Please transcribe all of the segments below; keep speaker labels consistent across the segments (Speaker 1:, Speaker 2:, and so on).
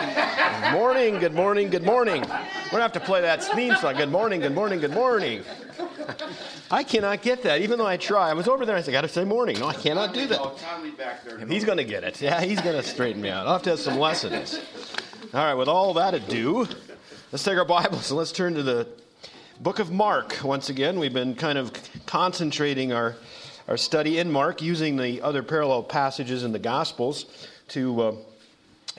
Speaker 1: Good morning, good morning, good morning. We're to have to play that theme song. Good morning, good morning, good morning. I cannot get that, even though I try. I was over there and I said, I got to say morning. No, I cannot do that. He's to get it. Yeah, he's to straighten me out. I'll have to have some lessons. All right, with all that ado, let's take our Bibles and let's turn to the book of Mark. Once again, we've been kind of concentrating our, our study in Mark using the other parallel passages in the Gospels to uh,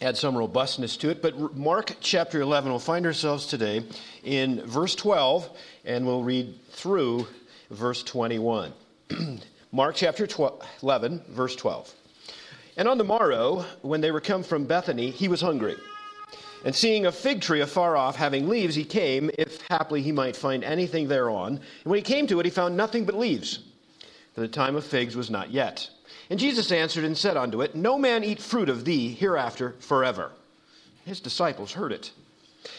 Speaker 1: add some robustness to it. But Mark chapter 11, we'll find ourselves today in verse 12, and we'll read through verse 21. Mark chapter 12, 11, verse 12. And on the morrow, when they were come from Bethany, he was hungry. And seeing a fig tree afar off, having leaves, he came, if haply he might find anything thereon. And when he came to it, he found nothing but leaves, for the time of figs was not yet. And Jesus answered and said unto it, No man eat fruit of thee hereafter forever. His disciples heard it.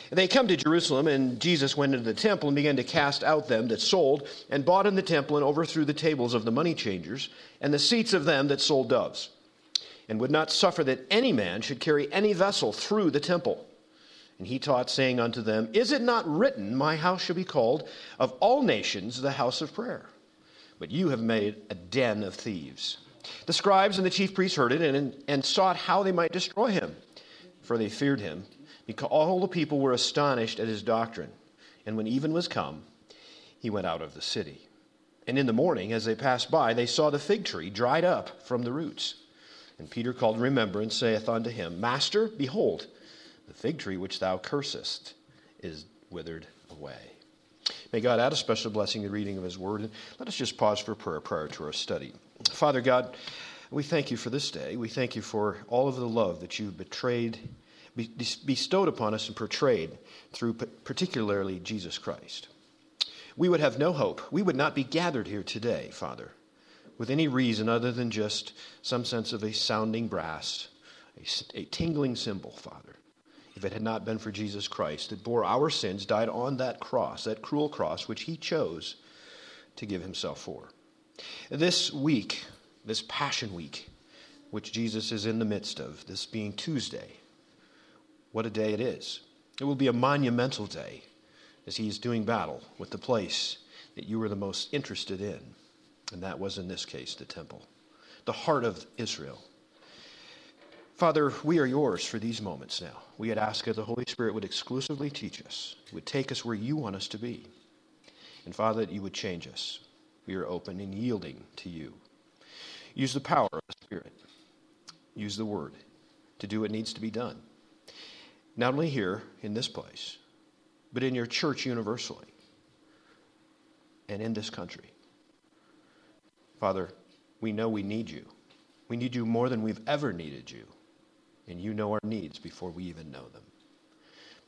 Speaker 1: And they come to Jerusalem, and Jesus went into the temple and began to cast out them that sold and bought in the temple, and overthrew the tables of the money changers and the seats of them that sold doves, and would not suffer that any man should carry any vessel through the temple. And he taught, saying unto them, Is it not written, My house shall be called of all nations the house of prayer? But you have made a den of thieves. The scribes and the chief priests heard it and, and sought how they might destroy him, for they feared him, because all the people were astonished at his doctrine. And when even was come, he went out of the city. And in the morning, as they passed by, they saw the fig tree dried up from the roots. And Peter called remembrance, saith unto him, Master, behold, the fig tree which thou cursest is withered away. May God add a special blessing to the reading of his word. And let us just pause for prayer prior to our study. Father God, we thank you for this day. We thank you for all of the love that you betrayed, bestowed upon us and portrayed through particularly Jesus Christ. We would have no hope. We would not be gathered here today, Father, with any reason other than just some sense of a sounding brass, a, a tingling cymbal, Father. If it had not been for Jesus Christ that bore our sins, died on that cross, that cruel cross, which he chose to give himself for. This week, this Passion Week, which Jesus is in the midst of, this being Tuesday, what a day it is. It will be a monumental day as he is doing battle with the place that you were the most interested in, and that was in this case the temple, the heart of Israel. Father, we are yours for these moments now. We had asked that the Holy Spirit would exclusively teach us, would take us where you want us to be. And Father, that you would change us we are open and yielding to you. Use the power of the Spirit. Use the Word to do what needs to be done. Not only here in this place, but in your church universally and in this country. Father, we know we need you. We need you more than we've ever needed you. And you know our needs before we even know them.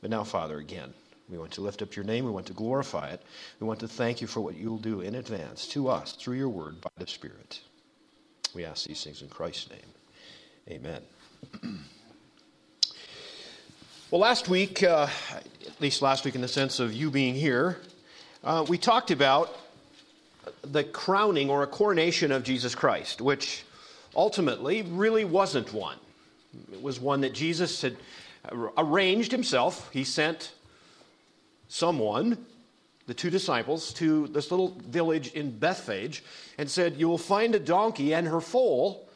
Speaker 1: But now, Father, again, we want to lift up your name. We want to glorify it. We want to thank you for what you'll do in advance to us through your word by the Spirit. We ask these things in Christ's name. Amen. well, last week, uh, at least last week in the sense of you being here, uh, we talked about the crowning or a coronation of Jesus Christ, which ultimately really wasn't one. It was one that Jesus had arranged himself. He sent someone, the two disciples, to this little village in Bethphage and said, You will find a donkey and her foal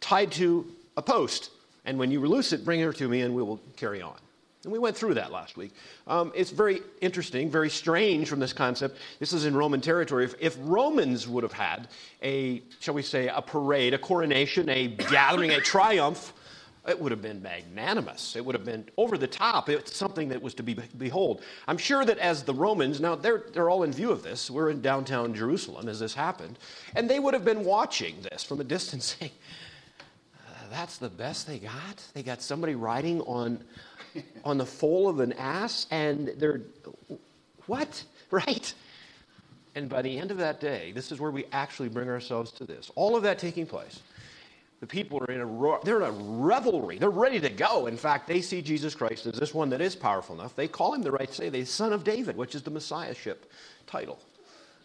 Speaker 1: tied to a post. And when you release it, bring her to me and we will carry on. And we went through that last week. Um, it's very interesting, very strange from this concept. This is in Roman territory. If, if, Romans would have had a, shall we say, a parade, a coronation, a gathering, a triumph it would have been magnanimous. It would have been over the top. It's something that was to be behold. I'm sure that as the Romans, now they're, they're all in view of this. We're in downtown Jerusalem as this happened. And they would have been watching this from a distance saying, uh, that's the best they got? They got somebody riding on, on the foal of an ass and they're, what? Right? And by the end of that day, this is where we actually bring ourselves to this. All of that taking place the people are in a they're in a revelry. They're ready to go. In fact, they see Jesus Christ as this one that is powerful enough. They call him the right say, the Son of David, which is the Messiahship title.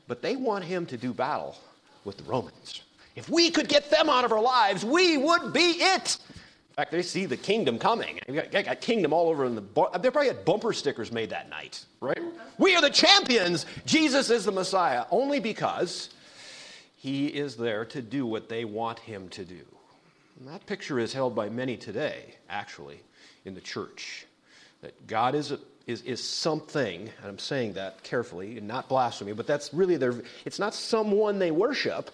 Speaker 1: But they want him to do battle with the Romans. If we could get them out of our lives, we would be it. In fact, they see the kingdom coming. You got, got, kingdom all over in the. They probably had bumper stickers made that night, right? We are the champions. Jesus is the Messiah, only because he is there to do what they want him to do. And that picture is held by many today, actually, in the church. That God is, a, is, is something, and I'm saying that carefully and not blasphemy, but that's really their, it's not someone they worship,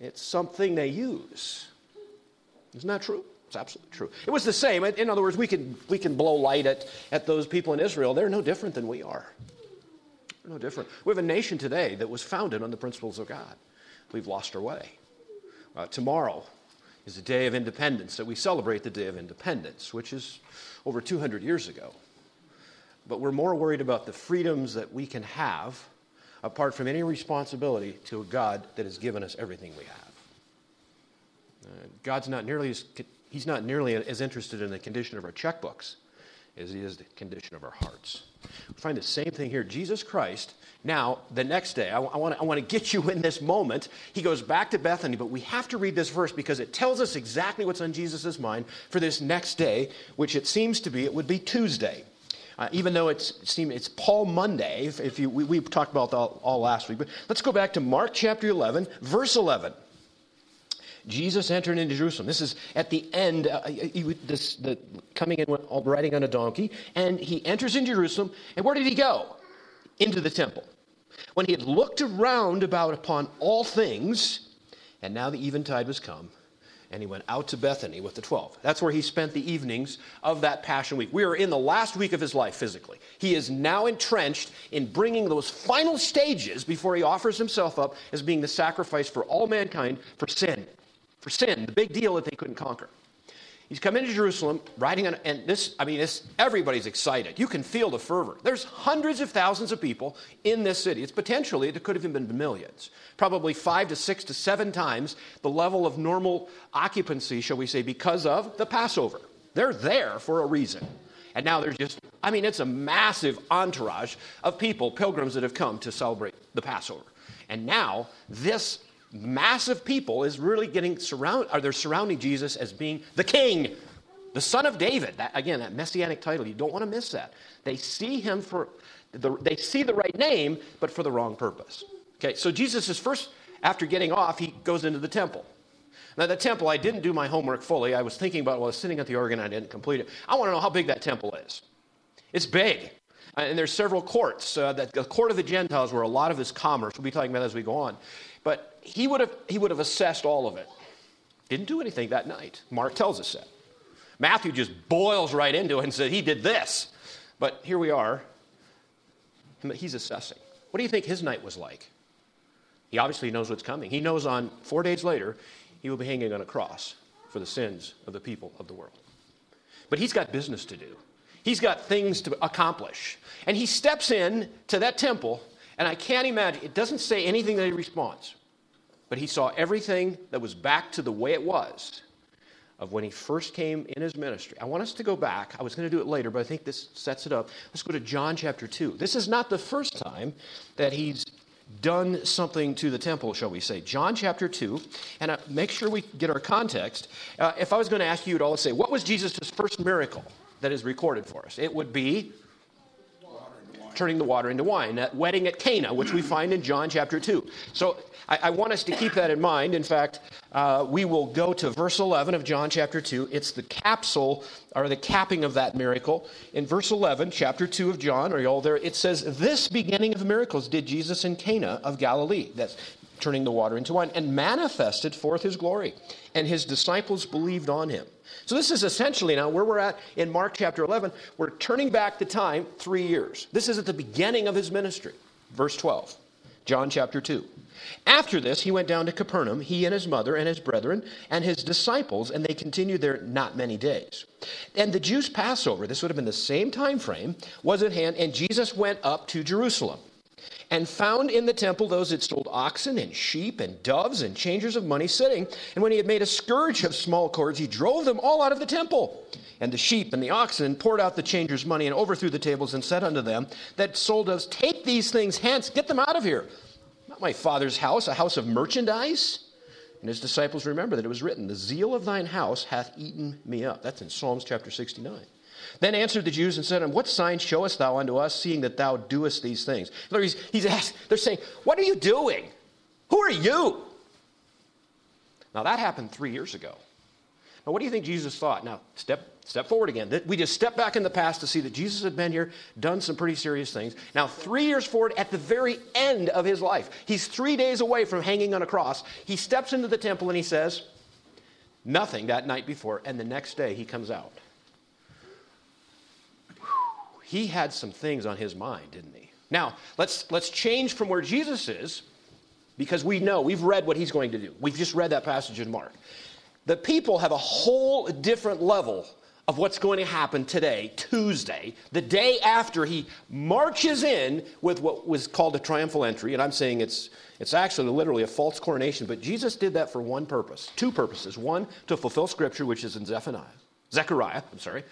Speaker 1: it's something they use. Isn't that true? It's absolutely true. It was the same. In other words, we can, we can blow light at, at those people in Israel. They're no different than we are. They're no different. We have a nation today that was founded on the principles of God. We've lost our way. Uh, tomorrow is the day of independence, that we celebrate the day of independence, which is over 200 years ago. But we're more worried about the freedoms that we can have apart from any responsibility to a God that has given us everything we have. Uh, God's not nearly as, he's not nearly as interested in the condition of our checkbooks as he is the condition of our hearts. We find the same thing here. Jesus Christ, now, the next day, I, I want to get you in this moment. He goes back to Bethany, but we have to read this verse because it tells us exactly what's on Jesus' mind for this next day, which it seems to be, it would be Tuesday. Uh, even though it's, it's Palm Monday, if, if you, we, we, talked about that all, all last week. But let's go back to Mark chapter 11, verse 11. Jesus entered into Jerusalem. This is at the end, uh, he, this, the, coming in riding on a donkey, and he enters in Jerusalem. And where did he go? Into the temple. When he had looked around about upon all things, and now the eventide was come, and he went out to Bethany with the 12. That's where he spent the evenings of that Passion Week. We are in the last week of his life physically. He is now entrenched in bringing those final stages before he offers himself up as being the sacrifice for all mankind for sin for sin, the big deal that they couldn't conquer. He's come into Jerusalem, riding on, and this, I mean, this, everybody's excited. You can feel the fervor. There's hundreds of thousands of people in this city. It's potentially, it could have been millions. Probably five to six to seven times the level of normal occupancy, shall we say, because of the Passover. They're there for a reason. And now there's just, I mean, it's a massive entourage of people, pilgrims that have come to celebrate the Passover. And now this massive people is really getting surround are they're surrounding Jesus as being the king, the son of David. That, again, that messianic title. You don't want to miss that. They see him for the, they see the right name, but for the wrong purpose. Okay, so Jesus is first after getting off, he goes into the temple. Now, the temple, I didn't do my homework fully. I was thinking about while I was sitting at the organ, I didn't complete it. I want to know how big that temple is. It's big. And there's several courts. Uh, the court of the Gentiles, where a lot of his commerce, we'll be talking about as we go on. He would have, he would have assessed all of it. Didn't do anything that night. Mark tells us that. Matthew just boils right into it and said he did this. But here we are. He's assessing. What do you think his night was like? He obviously knows what's coming. He knows on four days later, he will be hanging on a cross for the sins of the people of the world. But he's got business to do. He's got things to accomplish. And he steps in to that temple, and I can't imagine, it doesn't say anything that he responds, but he saw everything that was back to the way it was of when he first came in his ministry. I want us to go back. I was going to do it later, but I think this sets it up. Let's go to John chapter 2. This is not the first time that he's done something to the temple, shall we say. John chapter 2, and uh, make sure we get our context. Uh, if I was going to ask you to all say, what was Jesus' first miracle? that is recorded for us. It would be turning the water into wine, that wedding at Cana, which we find in John chapter 2. So I, I want us to keep that in mind. In fact, uh, we will go to verse 11 of John chapter 2. It's the capsule or the capping of that miracle. In verse 11, chapter 2 of John, are you all there? It says, This beginning of miracles did Jesus in Cana of Galilee. That's turning the water into wine, and manifested forth his glory. And his disciples believed on him. So, this is essentially now where we're at in Mark chapter 11. We're turning back the time three years. This is at the beginning of his ministry. Verse 12, John chapter 2. After this, he went down to Capernaum, he and his mother and his brethren and his disciples, and they continued there not many days. And the Jews' Passover, this would have been the same time frame, was at hand, and Jesus went up to Jerusalem and found in the temple those that sold oxen and sheep and doves and changers of money sitting. And when he had made a scourge of small cords, he drove them all out of the temple. And the sheep and the oxen poured out the changers' money and overthrew the tables and said unto them that sold us, Take these things hence, get them out of here. Not my father's house, a house of merchandise. And his disciples remember that it was written, The zeal of thine house hath eaten me up. That's in Psalms chapter 69. Then answered the Jews and said unto him, What sign showest thou unto us, seeing that thou doest these things? He's, he's asked, they're saying, What are you doing? Who are you? Now that happened three years ago. Now, what do you think Jesus thought? Now, step, step forward again. We just step back in the past to see that Jesus had been here, done some pretty serious things. Now, three years forward, at the very end of his life, he's three days away from hanging on a cross. He steps into the temple and he says, Nothing that night before, and the next day he comes out. He had some things on his mind, didn't he? Now, let's, let's change from where Jesus is because we know, we've read what he's going to do. We've just read that passage in Mark. The people have a whole different level of what's going to happen today, Tuesday, the day after he marches in with what was called a triumphal entry. And I'm saying it's, it's actually literally a false coronation, but Jesus did that for one purpose, two purposes. One, to fulfill scripture, which is in Zephaniah, Zechariah, I'm sorry.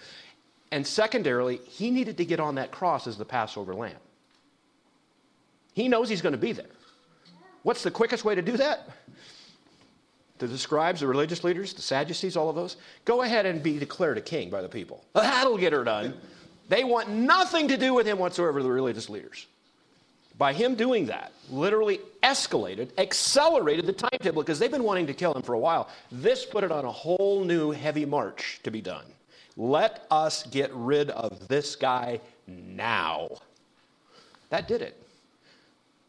Speaker 1: And secondarily, he needed to get on that cross as the Passover lamb. He knows he's going to be there. What's the quickest way to do that? To the scribes, the religious leaders, the Sadducees, all of those, go ahead and be declared a king by the people. That'll get her done. They want nothing to do with him whatsoever, the religious leaders. By him doing that, literally escalated, accelerated the timetable because they've been wanting to kill him for a while. This put it on a whole new heavy march to be done. Let us get rid of this guy now. That did it.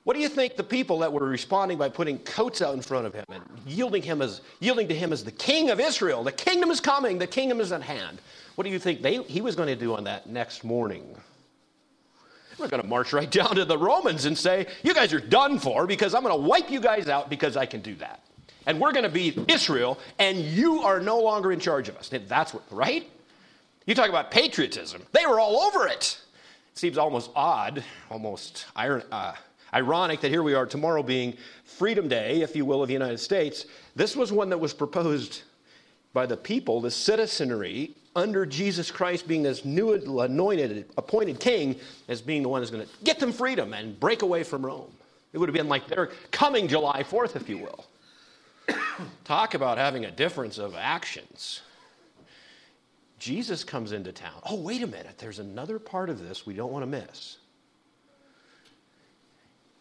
Speaker 1: What do you think the people that were responding by putting coats out in front of him and yielding, him as, yielding to him as the king of Israel? The kingdom is coming, the kingdom is at hand. What do you think they, he was going to do on that next morning? We're going to march right down to the Romans and say, You guys are done for because I'm going to wipe you guys out because I can do that. And we're going to be Israel, and you are no longer in charge of us. That's what, right? You talk about patriotism. They were all over it. It seems almost odd, almost iron, uh, Ironic that here we are tomorrow being Freedom Day, if you will, of the United States. This was one that was proposed by the people, the citizenry, under Jesus Christ being this new anointed, appointed king, as being the one who's going to get them freedom and break away from Rome. It would have been like they're coming July 4th, if you will. Talk about having a difference of actions. Jesus comes into town. Oh, wait a minute. There's another part of this we don't want to miss.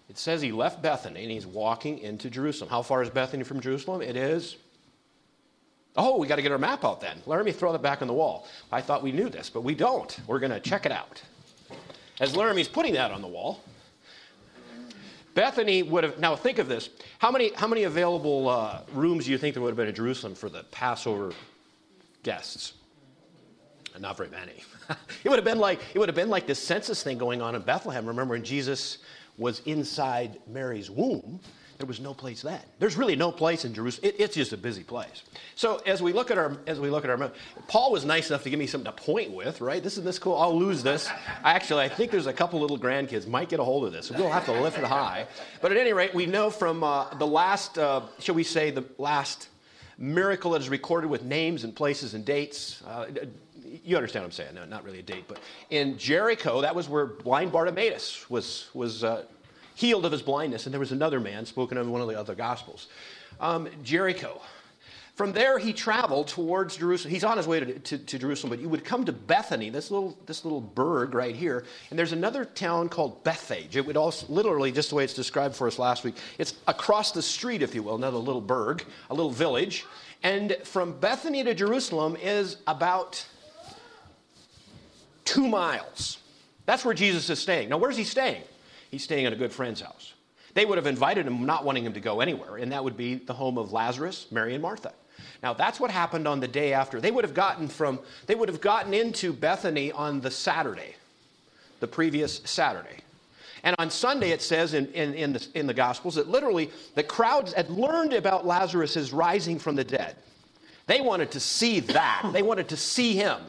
Speaker 1: It says he left Bethany and he's walking into Jerusalem. How far is Bethany from Jerusalem? It is. Oh, we got to get our map out then. Laramie, throw that back on the wall. I thought we knew this, but we don't. We're going to check it out. As Laramie's putting that on the wall, Bethany would have. Now think of this. How many how many available uh, rooms do you think there would have been in Jerusalem for the Passover guests? Not very many. it would have been like it would have been like this census thing going on in Bethlehem. Remember when Jesus was inside Mary's womb, there was no place then. There's really no place in Jerusalem. It, it's just a busy place. So as we look at our as we look at our Paul was nice enough to give me something to point with. Right? This is this cool. I'll lose this. I actually I think there's a couple little grandkids might get a hold of this. we'll have to lift it high. But at any rate, we know from uh, the last, uh, shall we say, the last miracle that is recorded with names and places and dates. Uh, you understand what I'm saying? No, not really a date, but in Jericho, that was where blind Bartimaeus was was uh, healed of his blindness, and there was another man spoken of in one of the other gospels. Um, Jericho. From there, he traveled towards Jerusalem. He's on his way to, to, to, Jerusalem, but you would come to Bethany, this little, this little burg right here, and there's another town called Bethphage. It would also, literally, just the way it's described for us last week, it's across the street, if you will, another little burg, a little village. And from Bethany to Jerusalem is about two miles. That's where Jesus is staying. Now, where's he staying? He's staying at a good friend's house. They would have invited him, not wanting him to go anywhere, and that would be the home of Lazarus, Mary, and Martha. Now, that's what happened on the day after. They would have gotten from, they would have gotten into Bethany on the Saturday, the previous Saturday. And on Sunday, it says in, in, in, the, in the Gospels that literally the crowds had learned about Lazarus' rising from the dead. They wanted to see that. They wanted to see him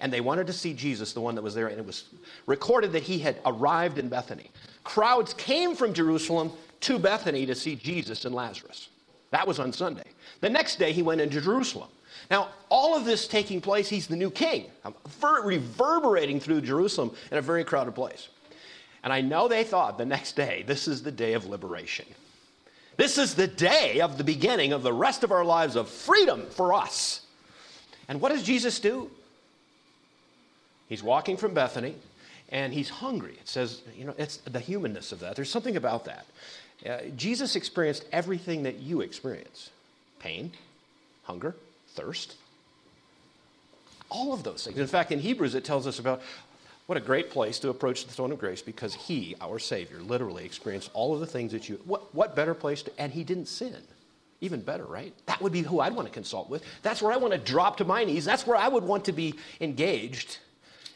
Speaker 1: and they wanted to see Jesus, the one that was there, and it was recorded that he had arrived in Bethany. Crowds came from Jerusalem to Bethany to see Jesus and Lazarus. That was on Sunday. The next day, he went into Jerusalem. Now, all of this taking place, he's the new king, reverberating through Jerusalem in a very crowded place. And I know they thought the next day, this is the day of liberation. This is the day of the beginning of the rest of our lives of freedom for us. And what does Jesus do? He's walking from Bethany and he's hungry. It says, you know, it's the humanness of that. There's something about that. Uh, Jesus experienced everything that you experience pain, hunger, thirst, all of those things. In fact, in Hebrews, it tells us about what a great place to approach the throne of grace because he, our Savior, literally experienced all of the things that you. What, what better place to. And he didn't sin. Even better, right? That would be who I'd want to consult with. That's where I want to drop to my knees. That's where I would want to be engaged,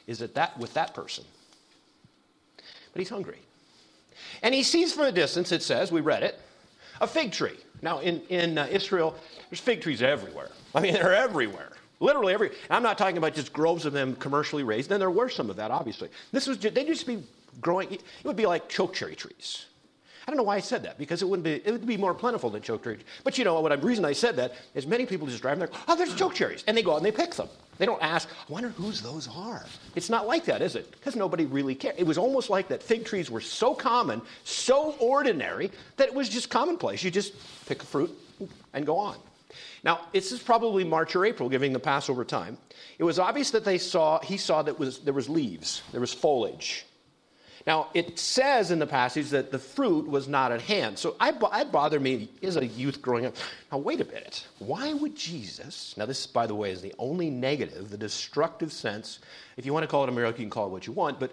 Speaker 1: is at that, with that person. But he's hungry. And he sees from a distance, it says, we read it, a fig tree. Now, in, in uh, Israel, there's fig trees everywhere. I mean, they're everywhere. Literally every. I'm not talking about just groves of them commercially raised. Then there were some of that, obviously. This was they'd just be growing. It would be like chokecherry trees. I don't know why I said that because it wouldn't be. It would be more plentiful than chokecherry. But you know what? The reason I said that is many people just drive there. Oh, there's chokecherries, and they go out and they pick them. They don't ask. I wonder whose those are. It's not like that, is it? Because nobody really cared. It was almost like that. Fig trees were so common, so ordinary that it was just commonplace. You just pick a fruit and go on. Now, this is probably March or April, giving the Passover time. It was obvious that they saw, he saw that was, there was leaves, there was foliage. Now, it says in the passage that the fruit was not at hand. So I, I bother me as a youth growing up. Now, wait a minute. Why would Jesus, now this, by the way, is the only negative, the destructive sense. If you want to call it a miracle, you can call it what you want, but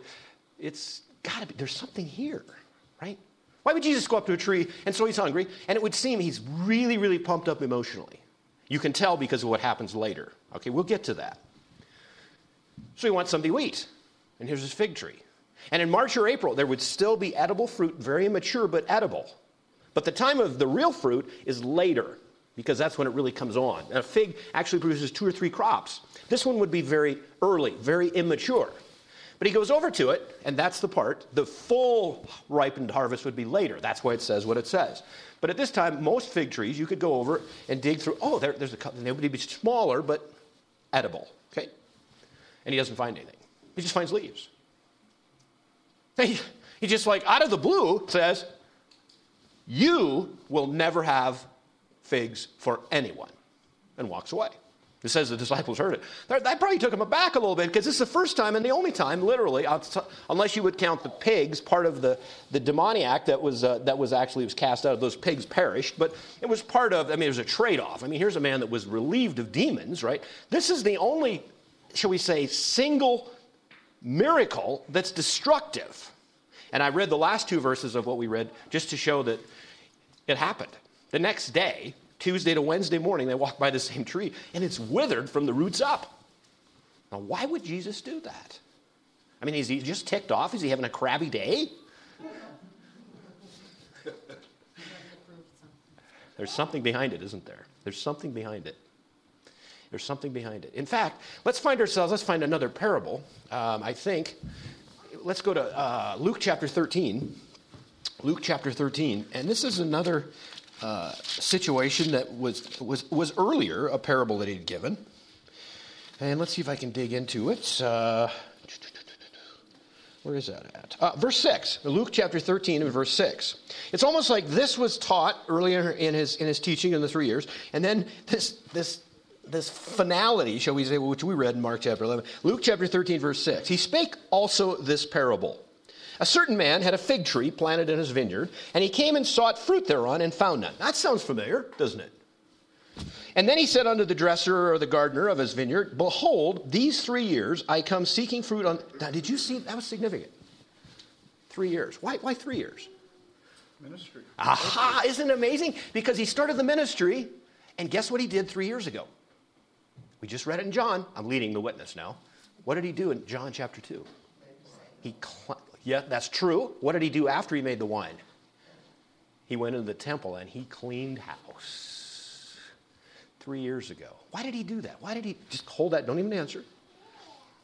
Speaker 1: it's got to be, there's something here, right? Why would Jesus go up to a tree and so he's hungry? And it would seem he's really, really pumped up emotionally. You can tell because of what happens later. Okay, we'll get to that. So he wants something to eat. And here's his fig tree. And in March or April, there would still be edible fruit, very immature, but edible. But the time of the real fruit is later because that's when it really comes on. And a fig actually produces two or three crops. This one would be very early, very immature. But he goes over to it, and that's the part. The full ripened harvest would be later. That's why it says what it says. But at this time, most fig trees, you could go over and dig through. Oh, there, there's a couple. They would be smaller, but edible. Okay? And he doesn't find anything. He just finds leaves. He, just like out of the blue says, You will never have figs for anyone, and walks away. It says the disciples heard it. That probably took them aback a little bit because this is the first time and the only time, literally, unless you would count the pigs, part of the, the demoniac that was, uh, that was actually was cast out. Of those pigs perished, but it was part of, I mean, it was a trade off. I mean, here's a man that was relieved of demons, right? This is the only, shall we say, single miracle that's destructive. And I read the last two verses of what we read just to show that it happened. The next day, Tuesday to Wednesday morning, they walk by the same tree and it's withered from the roots up. Now, why would Jesus do that? I mean, is he just ticked off? Is he having a crabby day? There's something behind it, isn't there? There's something behind it. There's something behind it. In fact, let's find ourselves, let's find another parable. Um, I think, let's go to uh, Luke chapter 13. Luke chapter 13. And this is another uh, situation that was, was, was earlier, a parable that he'd given. And let's see if I can dig into it. Uh, where is that at? Uh, verse 6, Luke chapter 13 and verse 6. It's almost like this was taught earlier in his, in his teaching in the three years, and then this, this, this finality, shall we say, which we read in Mark chapter 11. Luke chapter 13, verse 6. He spake also this parable. A certain man had a fig tree planted in his vineyard, and he came and sought fruit thereon and found none. That sounds familiar, doesn't it? And then he said unto the dresser or the gardener of his vineyard, Behold, these three years I come seeking fruit on. Now, did you see? That was significant. Three years. Why, why three years?
Speaker 2: Ministry.
Speaker 1: Aha! Isn't it amazing? Because he started the ministry, and guess what he did three years ago? We just read it in John. I'm leading the witness now. What did he do in John chapter 2? He cl- yeah, that's true. What did he do after he made the wine? He went into the temple and he cleaned house three years ago. Why did he do that? Why did he just hold that? Don't even answer.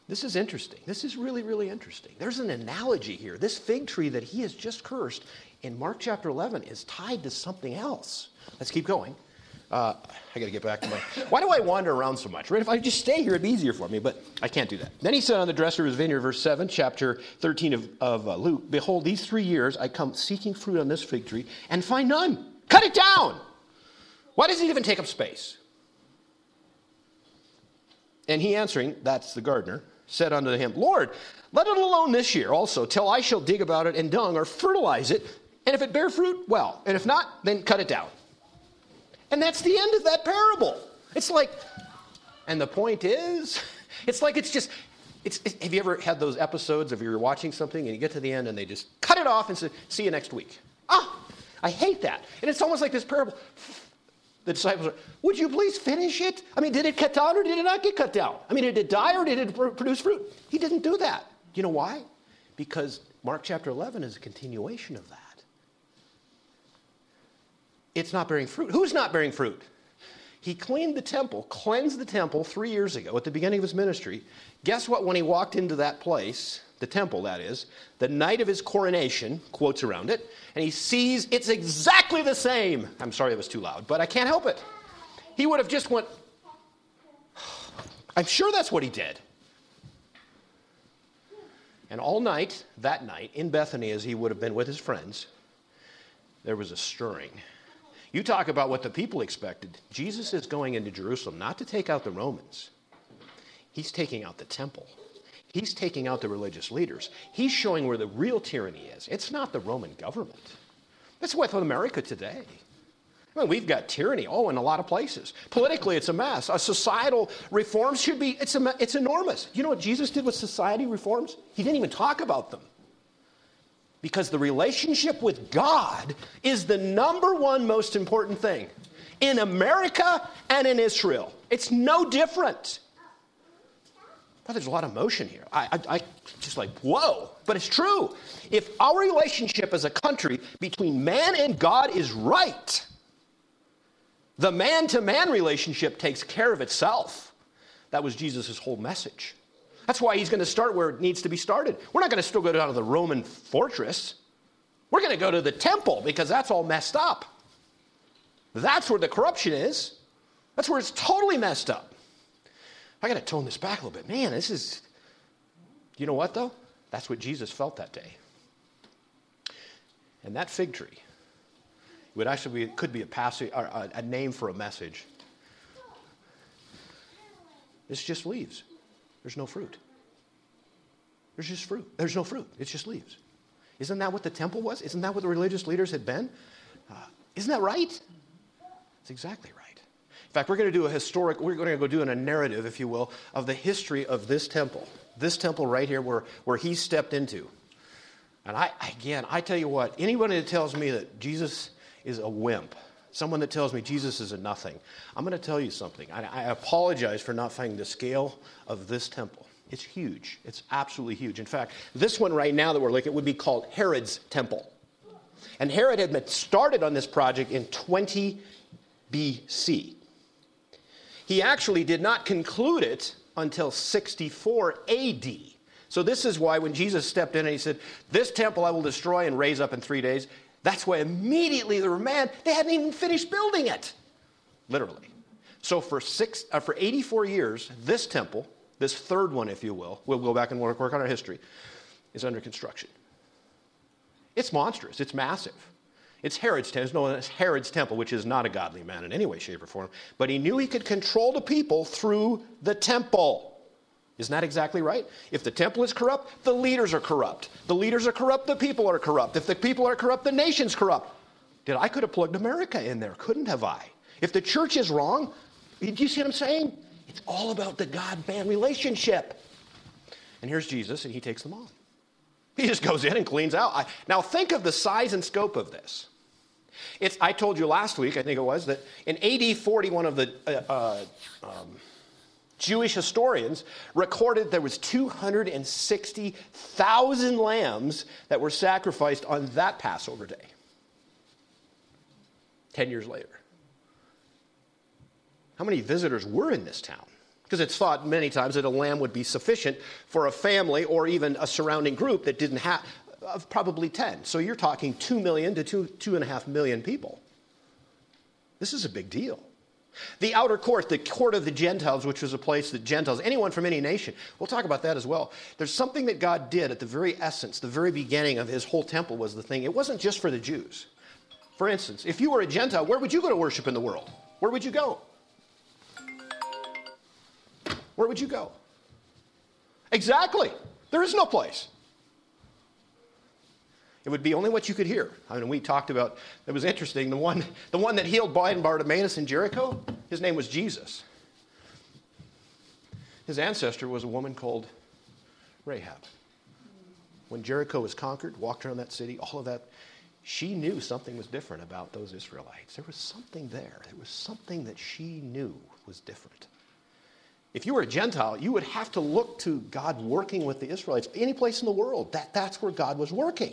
Speaker 1: This is interesting. This is really, really interesting. There's an analogy here. This fig tree that he has just cursed in Mark chapter 11 is tied to something else. Let's keep going. Uh, I got to get back to my. Why do I wander around so much? Right? If I just stay here, it'd be easier for me, but I can't do that. Then he said on the dresser of his vineyard, verse 7, chapter 13 of, of uh, Luke Behold, these three years I come seeking fruit on this fig tree and find none. Cut it down. Why does it even take up space? And he answering, that's the gardener, said unto him, Lord, let it alone this year also, till I shall dig about it and dung or fertilize it. And if it bear fruit, well. And if not, then cut it down. And that's the end of that parable. It's like, and the point is, it's like it's just, it's, have you ever had those episodes of you're watching something and you get to the end and they just cut it off and say, see you next week? Ah, I hate that. And it's almost like this parable. The disciples are, would you please finish it? I mean, did it cut down or did it not get cut down? I mean, did it die or did it produce fruit? He didn't do that. You know why? Because Mark chapter 11 is a continuation of that. It's not bearing fruit. Who's not bearing fruit? He cleaned the temple, cleansed the temple three years ago at the beginning of his ministry. Guess what? When he walked into that place, the temple that is, the night of his coronation, quotes around it, and he sees it's exactly the same. I'm sorry it was too loud, but I can't help it. He would have just went, I'm sure that's what he did. And all night, that night, in Bethany, as he would have been with his friends, there was a stirring you talk about what the people expected. Jesus is going into Jerusalem not to take out the Romans, he's taking out the temple. He's taking out the religious leaders. He's showing where the real tyranny is. It's not the Roman government. That's with America today. I mean, we've got tyranny, oh, in a lot of places. Politically, it's a mess. A societal reforms should be, it's, a, it's enormous. You know what Jesus did with society reforms? He didn't even talk about them. Because the relationship with God is the number one most important thing in America and in Israel. It's no different. Well, there's a lot of motion here. I, I, I, just like, whoa. But it's true. If our relationship as a country between man and God is right, the man to man relationship takes care of itself. That was Jesus' whole message. That's why he's going to start where it needs to be started. We're not going to still go down to the Roman fortress. We're going to go to the temple because that's all messed up. That's where the corruption is. That's where it's totally messed up. I got to tone this back a little bit. Man, this is, you know what though? That's what Jesus felt that day. And that fig tree would actually be, could be a, passage, a, a name for a message. It's just leaves. There's no fruit. There's just fruit. There's no fruit. It's just leaves. Isn't that what the temple was? Isn't that what the religious leaders had been? Uh, isn't that right? It's exactly right. In fact, we're going to do a historic, we're going to go do a narrative, if you will, of the history of this temple. This temple right here where, where he stepped into. And I, again, I tell you what, anybody that tells me that Jesus is a wimp, someone that tells me Jesus is a nothing, I'm going to tell you something. I, I apologize for not finding the scale of this temple. It's huge. It's absolutely huge. In fact, this one right now that we're looking at would be called Herod's temple. And Herod had started on this project in 20 BC. He actually did not conclude it until 64 AD. So, this is why when Jesus stepped in and he said, This temple I will destroy and raise up in three days, that's why immediately they were mad. They hadn't even finished building it, literally. So for six, uh, for 84 years, this temple, this third one, if you will, we'll go back and work, work on our history, is under construction. It's monstrous. It's massive. It's Herod's temple. It's known as Herod's temple, which is not a godly man in any way, shape, or form. But he knew he could control the people through the temple. Isn't that exactly right? If the temple is corrupt, the leaders are corrupt. The leaders are corrupt, the people are corrupt. If the people are corrupt, the nation's corrupt. Did I could have plugged America in there, couldn't have I? If the church is wrong, do you see what I'm saying? It's all about the God man relationship. And here's Jesus, and he takes them on. He just goes in and cleans out. I, now, think of the size and scope of this. It's, I told you last week, I think it was, that in AD 40, one of the uh, uh, um, Jewish historians recorded there was 260,000 lambs that were sacrificed on that Passover day. 10 years later. How many visitors were in this town? Because it's thought many times that a lamb would be sufficient for a family or even a surrounding group that didn't have, of probably 10. So you're talking 2 million to 2, 2.5 million people. This is a big deal. The outer court, the court of the Gentiles, which was a place that Gentiles, anyone from any nation, we'll talk about that as well. There's something that God did at the very essence, the very beginning of his whole temple was the thing. It wasn't just for the Jews. For instance, if you were a Gentile, where would you go to worship in the world? Where would you go? Where would you go? Exactly. There is no place. It would be only what you could hear. I mean, we talked about, it was interesting, the one, the one that healed blind Bartimaeus in Jericho, his name was Jesus. His ancestor was a woman called Rahab. When Jericho was conquered, walked around that city, all of that, she knew something was different about those Israelites. There was something there. There was something that she knew was different. If you were a Gentile, you would have to look to God working with the Israelites. Any place in the world, that, that's where God was working.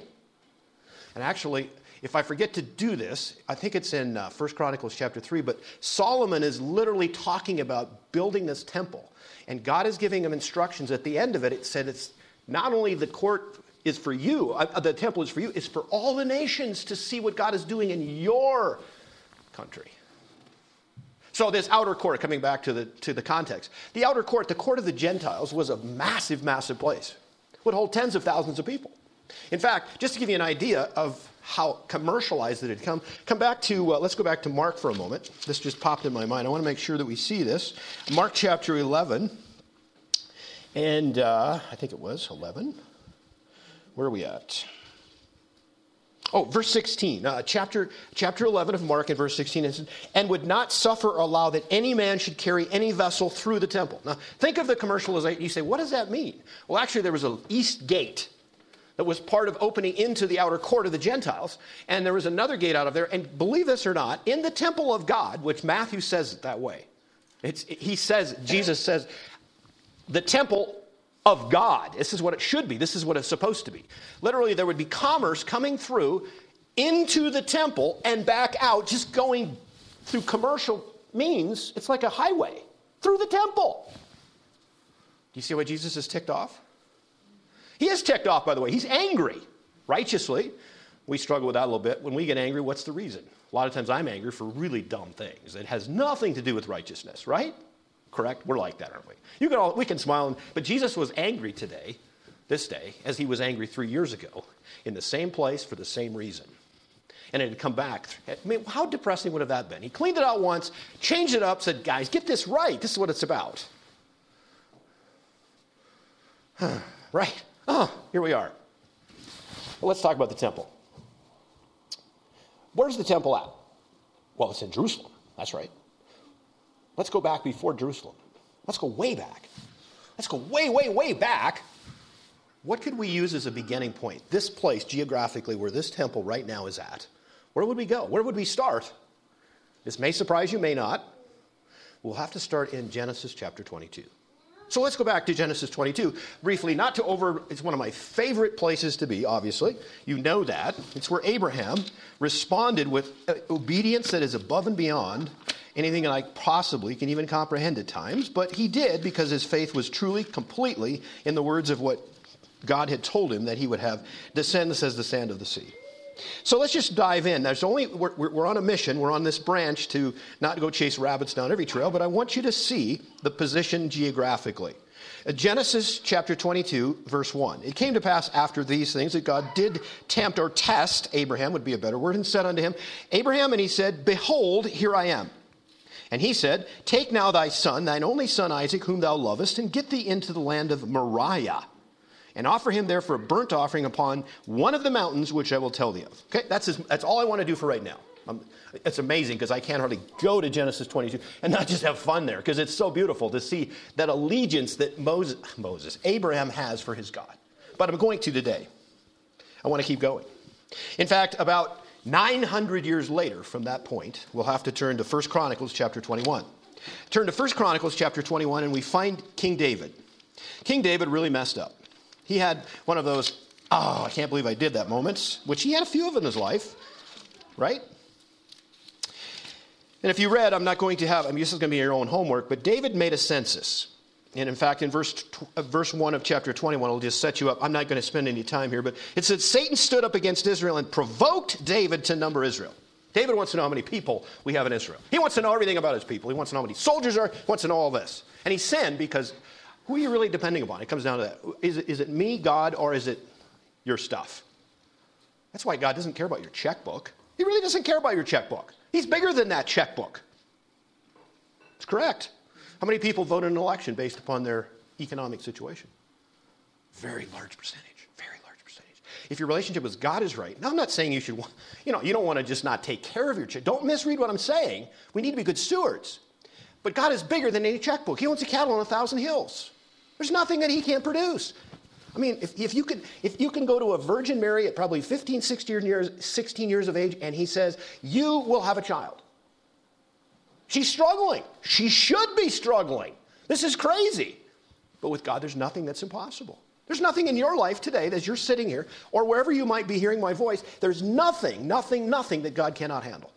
Speaker 1: And actually, if I forget to do this, I think it's in uh, 1 Chronicles chapter 3, but Solomon is literally talking about building this temple. And God is giving him instructions. At the end of it, it said it's not only the court is for you, uh, the temple is for you, it's for all the nations to see what God is doing in your country. So, this outer court, coming back to the, to the context, the outer court, the court of the Gentiles, was a massive, massive place. Would hold tens of thousands of people. In fact, just to give you an idea of how commercialized it had come, come back to, uh, let's go back to Mark for a moment. This just popped in my mind. I want to make sure that we see this. Mark chapter 11, and uh, I think it was 11. Where are we at? Oh, verse 16, uh, chapter, chapter 11 of Mark and verse 16, says, and would not suffer or allow that any man should carry any vessel through the temple. Now, think of the commercialization. You say, what does that mean? Well, actually, there was an east gate that was part of opening into the outer court of the Gentiles. And there was another gate out of there. And believe this or not, in the temple of God, which Matthew says it that way, it's, he says, Jesus says, the temple of God. This is what it should be. This is what it's supposed to be. Literally, there would be commerce coming through into the temple and back out, just going through commercial means. It's like a highway through the temple. Do you see why Jesus is ticked off? He is ticked off, by the way. He's angry, righteously. We struggle with that a little bit. When we get angry, what's the reason? A lot of times I'm angry for really dumb things. It has nothing to do with righteousness, right? Correct? We're like that, aren't we? You can all, we can smile, but Jesus was angry today, this day, as he was angry three years ago, in the same place for the same reason. And it had come back. I mean, how depressing would have that been? He cleaned it out once, changed it up, said, guys, get this right. This is what it's about. right? Oh, here we are. Well, let's talk about the temple. Where's the temple at? Well, it's in Jerusalem. That's right. Let's go back before Jerusalem. Let's go way back. Let's go way, way, way back. What could we use as a beginning point? This place, geographically, where this temple right now is at. Where would we go? Where would we start? This may surprise you, may not. We'll have to start in Genesis chapter 22. So let's go back to Genesis 22 briefly, not to over, it's one of my favorite places to be, obviously. You know that. It's where Abraham responded with uh, obedience that is above and beyond anything I possibly can even comprehend at times. But he did because his faith was truly, completely in the words of what God had told him that he would have descend as the sand of the sea. So let's just dive in. There's only we're, we're, on a mission. We're on this branch to not go chase rabbits down every trail, but I want you to see the position geographically. Uh, Genesis chapter 22, verse 1. It came to pass after these things that God did tempt or test Abraham, would be a better word, and said unto him, Abraham, and he said, Behold, here I am. And he said, Take now thy son, thine only son Isaac, whom thou lovest, and get thee into the land of Moriah and offer him there for a burnt offering upon one of the mountains which I will tell thee of. Okay, that's, his, that's all I want to do for right now. Um, it's amazing because I can't hardly go to Genesis 22 and not just have fun there because it's so beautiful to see that allegiance that Moses, Moses, Abraham has for his God. But I'm going to today. I want to keep going. In fact, about 900 years later from that point, we'll have to turn to 1 Chronicles chapter 21. Turn to 1 Chronicles chapter 21 and we find King David. King David really messed up. He had one of those, oh, I can't believe I did that moments, which he had a few of in his life, right? And if you read, I'm not going to have, I mean, this is going to be your own homework, but David made a census. And in fact, in verse, uh, verse 1 of chapter 21, I'll just set you up. I'm not going to spend any time here, but it said Satan stood up against Israel and provoked David to number Israel. David wants to know how many people we have in Israel. He wants to know everything about his people. He wants to know how many soldiers are, he wants to know all this. And he sinned because who are you really depending upon? It comes down to that. Is it, is it me, God, or is it your stuff? That's why God doesn't care about your checkbook. He really doesn't care about your checkbook. He's bigger than that checkbook. It's correct. How many people vote in an election based upon their economic situation? Very large percentage. Very large percentage. If your relationship with God is right, now I'm not saying you should, you know, you don't want to just not take care of your check. Don't misread what I'm saying. We need to be good stewards. But God is bigger than any checkbook. He owns a cattle on a thousand hills. There's nothing that He can't produce. I mean, if, if, you, can, if you can go to a Virgin Mary at probably 15, 16 years, 16 years of age, and He says, You will have a child. She's struggling. She should be struggling. This is crazy. But with God, there's nothing that's impossible. There's nothing in your life today as you're sitting here, or wherever you might be hearing my voice, there's nothing, nothing, nothing that God cannot handle.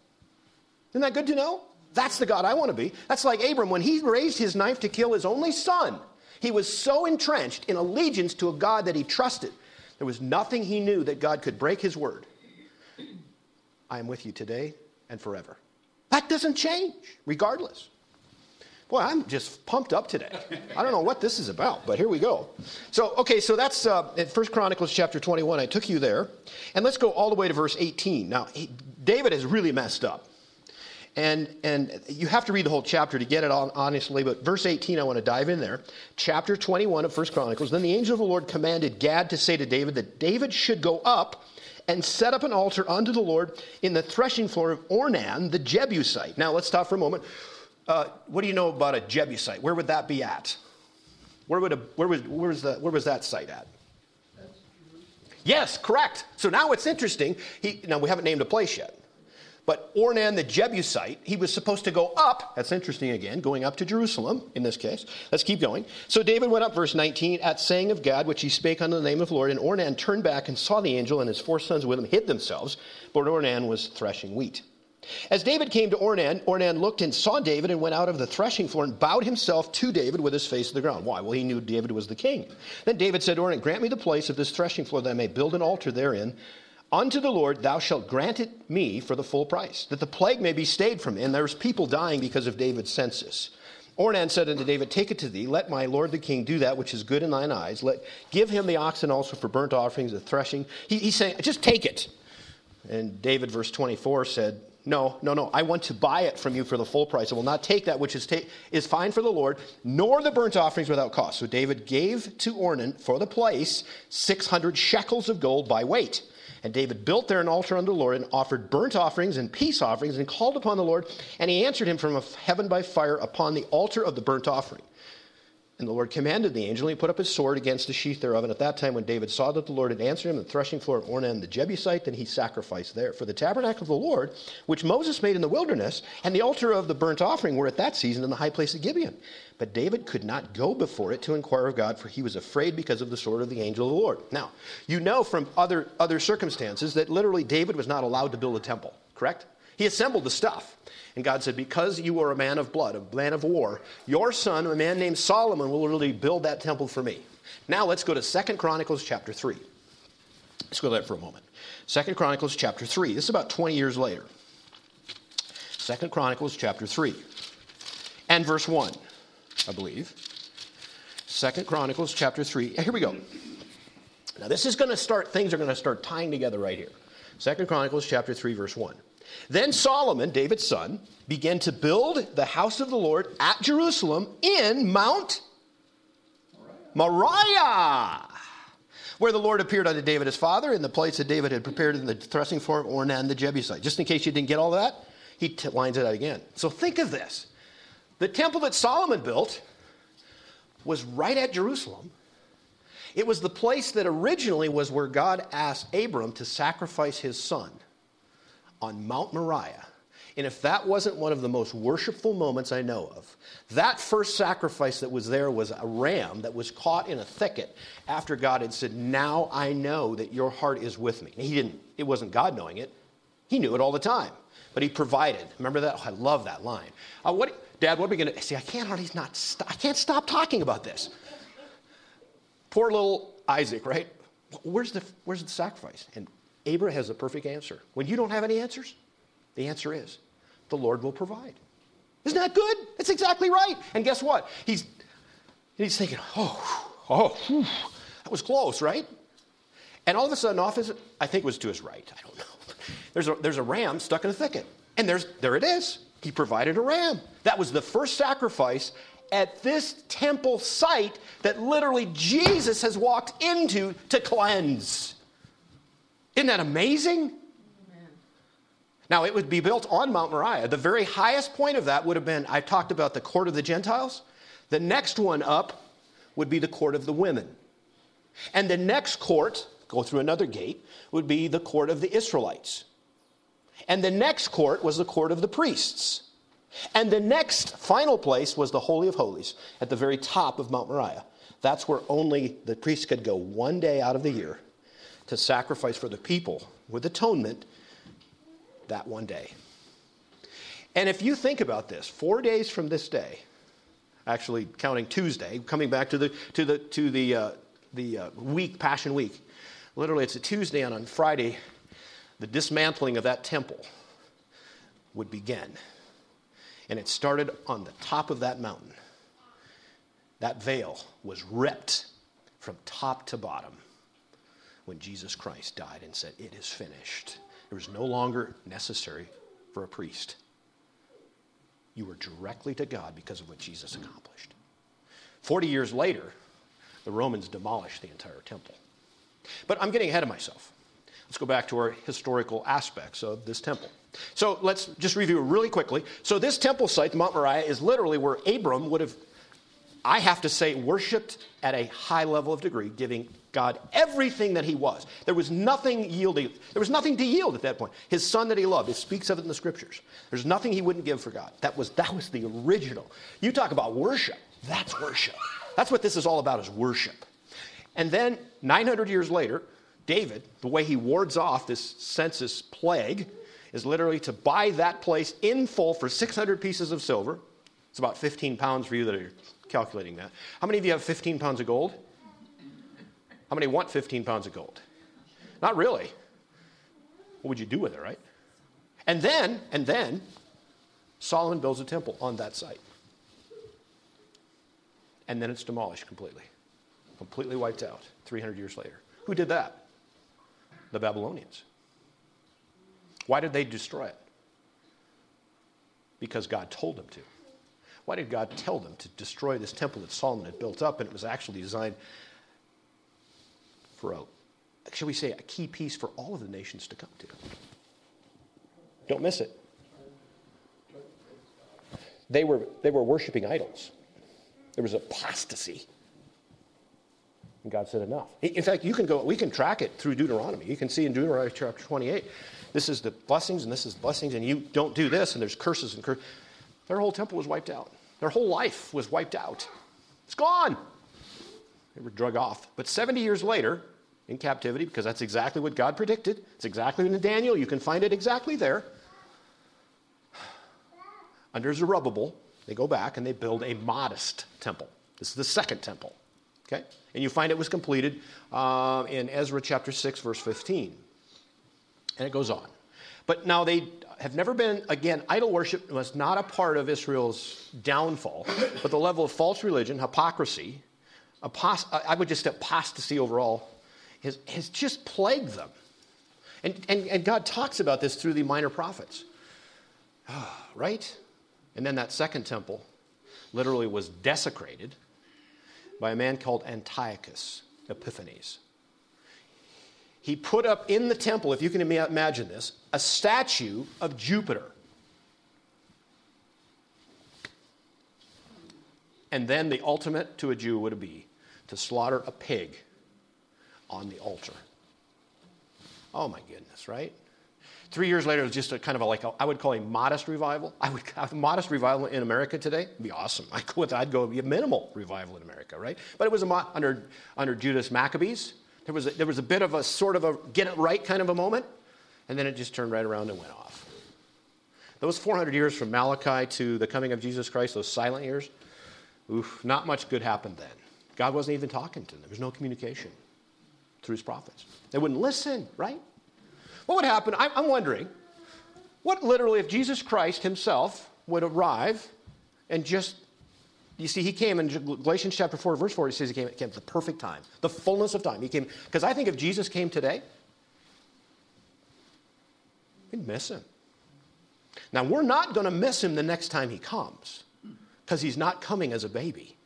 Speaker 1: Isn't that good to know? That's the God I want to be. That's like Abram when he raised his knife to kill his only son. He was so entrenched in allegiance to a God that he trusted. There was nothing he knew that God could break his word. I am with you today and forever. That doesn't change, regardless. Boy, I'm just pumped up today. I don't know what this is about, but here we go. So, okay, so that's uh, in 1 Chronicles chapter 21. I took you there. And let's go all the way to verse 18. Now, he, David has really messed up. And, and you have to read the whole chapter to get it on, honestly, but verse 18, I want to dive in there. Chapter 21 of First Chronicles. Then the angel of the Lord commanded Gad to say to David that David should go up and set up an altar unto the Lord in the threshing floor of Ornan, the Jebusite. Now, let's stop for a moment. Uh, what do you know about a Jebusite? Where would that be at? Where, would a, where, was, where, was, the, where was that site at? Yes, correct. So now it's interesting. He, now, we haven't named a place yet. But Ornan the Jebusite, he was supposed to go up. That's interesting again, going up to Jerusalem in this case. Let's keep going. So David went up, verse 19, at saying of Gad, which he spake unto the name of the Lord. And Ornan turned back and saw the angel, and his four sons with him hid themselves, but Ornan was threshing wheat. As David came to Ornan, Ornan looked and saw David and went out of the threshing floor and bowed himself to David with his face to the ground. Why? Well, he knew David was the king. Then David said Ornan, Grant me the place of this threshing floor that I may build an altar therein Unto the Lord thou shalt grant it me for the full price, that the plague may be stayed from me. And there's people dying because of David's census. Ornan said unto David, Take it to thee, let my lord the king do that which is good in thine eyes. Let give him the oxen also for burnt offerings, the threshing. He, he's saying, just take it. And David, verse 24, said, No, no, no. I want to buy it from you for the full price. I will not take that which is, ta- is fine for the Lord, nor the burnt offerings without cost. So David gave to Ornan for the place 600 shekels of gold by weight. And David built there an altar unto the Lord and offered burnt offerings and peace offerings and called upon the Lord. And he answered him from heaven by fire upon the altar of the burnt offering. And the Lord commanded the angel, and he put up his sword against the sheath thereof. And at that time, when David saw that the Lord had answered him the threshing floor of Ornan the Jebusite, then he sacrificed there. For the tabernacle of the Lord, which Moses made in the wilderness, and the altar of the burnt offering were at that season in the high place of Gibeon. But David could not go before it to inquire of God, for he was afraid because of the sword of the angel of the Lord. Now, you know from other, other circumstances that literally David was not allowed to build a temple, correct? He assembled the stuff. And God said, Because you are a man of blood, a man of war, your son, a man named Solomon, will really build that temple for me. Now let's go to Second Chronicles chapter 3. Let's go there for a moment. Second Chronicles chapter 3. This is about 20 years later. Second Chronicles chapter 3. And verse 1, I believe. Second Chronicles chapter 3. Here we go. Now this is going to start, things are going to start tying together right here. Second Chronicles chapter 3, verse 1. Then Solomon, David's son, began to build the house of the Lord at Jerusalem in Mount Moriah, where the Lord appeared unto David his father in the place that David had prepared in the threshing floor of Ornan the Jebusite. Just in case you didn't get all that, he t- lines it out again. So think of this. The temple that Solomon built was right at Jerusalem. It was the place that originally was where God asked Abram to sacrifice his son on Mount Moriah. And if that wasn't one of the most worshipful moments I know of, that first sacrifice that was there was a ram that was caught in a thicket after God had said, Now I know that your heart is with me. And he didn't, it wasn't God knowing it, he knew it all the time. But he provided. Remember that? Oh, I love that line. Uh, what, Dad, what are we going to see? I can't hardly not st- I can't stop talking about this. Poor little Isaac, right? Where's the, where's the sacrifice? And Abraham has a perfect answer. When you don't have any answers, the answer is the Lord will provide. Isn't that good? That's exactly right. And guess what? He's, he's thinking, oh, oh, whew, that was close, right? And all of a sudden, off his, I think it was to his right, I don't know. there's a, there's a ram stuck in a thicket. And there's, there it is. He provided a ram. That was the first sacrifice at this temple site that literally Jesus has walked into to cleanse. Isn't that amazing? Now, it would be built on Mount Moriah. The very highest point of that would have been I talked about the court of the Gentiles. The next one up would be the court of the women. And the next court, go through another gate, would be the court of the Israelites. And the next court was the court of the priests. And the next final place was the Holy of Holies at the very top of Mount Moriah. That's where only the priests could go one day out of the year to sacrifice for the people with atonement that one day. And if you think about this, four days from this day, actually counting Tuesday, coming back to the, to the, to the, uh, the uh, week, Passion Week, literally it's a Tuesday, and on Friday, the dismantling of that temple would begin. And it started on the top of that mountain. That veil was ripped from top to bottom when Jesus Christ died and said, It is finished. It was no longer necessary for a priest. You were directly to God because of what Jesus accomplished. Forty years later, the Romans demolished the entire temple. But I'm getting ahead of myself. Let's go back to our historical aspects of this temple. So let's just review really quickly. So, this temple site, Mount Moriah, is literally where Abram would have, I have to say, worshiped at a high level of degree, giving God everything that he was. There was nothing yielding. There was nothing to yield at that point. His son that he loved, it speaks of it in the scriptures. There's nothing he wouldn't give for God. That was, that was the original. You talk about worship. That's worship. That's what this is all about is worship. And then 900 years later, David, the way he wards off this census plague is literally to buy that place in full for 600 pieces of silver. It's about 15 pounds for you that are calculating that. How many of you have 15 pounds of gold? How many want 15 pounds of gold? Not really. What would you do with it, right? And then, and then, Solomon builds a temple on that site. And then it's demolished completely, completely wiped out 300 years later. Who did that? The Babylonians. Why did they destroy it? Because God told them to. Why did God tell them to destroy this temple that Solomon had built up and it was actually designed for a, shall we say, a key piece for all of the nations to come to. Don't miss it. They were, they were worshiping idols. There was apostasy. And God said, enough. In fact, you can go, we can track it through Deuteronomy. You can see in Deuteronomy chapter 28, this is the blessings and this is the blessings, and you don't do this, and there's curses and curses. Their whole temple was wiped out. Their whole life was wiped out. It's gone. They were drug off. But 70 years later, in captivity, because that's exactly what God predicted, it's exactly in Daniel, you can find it exactly there. Under Zerubbabel, they go back and they build a modest temple. This is the second temple. Okay? And you find it was completed uh, in Ezra chapter 6, verse 15. And it goes on. But now they have never been, again, idol worship was not a part of Israel's downfall, but the level of false religion, hypocrisy, apost- I would just apostasy overall, has, has just plagued them. And, and, and God talks about this through the minor prophets. right? And then that second temple literally was desecrated by a man called Antiochus Epiphanes. He put up in the temple, if you can imagine this, a statue of Jupiter. And then the ultimate to a Jew would be to slaughter a pig on the altar. Oh my goodness, right? Three years later, it was just a kind of a, like a, I would call a modest revival. I would a modest revival in America today. It'd be awesome. I'd go, I'd go be a minimal revival in America, right? But it was a, under under Judas Maccabees. There was a, there was a bit of a sort of a get it right kind of a moment, and then it just turned right around and went off. Those 400 years from Malachi to the coming of Jesus Christ, those silent years, oof, not much good happened then. God wasn't even talking to them. There was no communication through his prophets. They wouldn't listen, right? What would happen? I'm wondering, what literally, if Jesus Christ himself would arrive and just, you see, he came in Galatians chapter 4, verse 4, he says he came, came at the perfect time, the fullness of time. He came, because I think if Jesus came today, We'd miss him. Now, we're not going to miss him the next time he comes because he's not coming as a baby.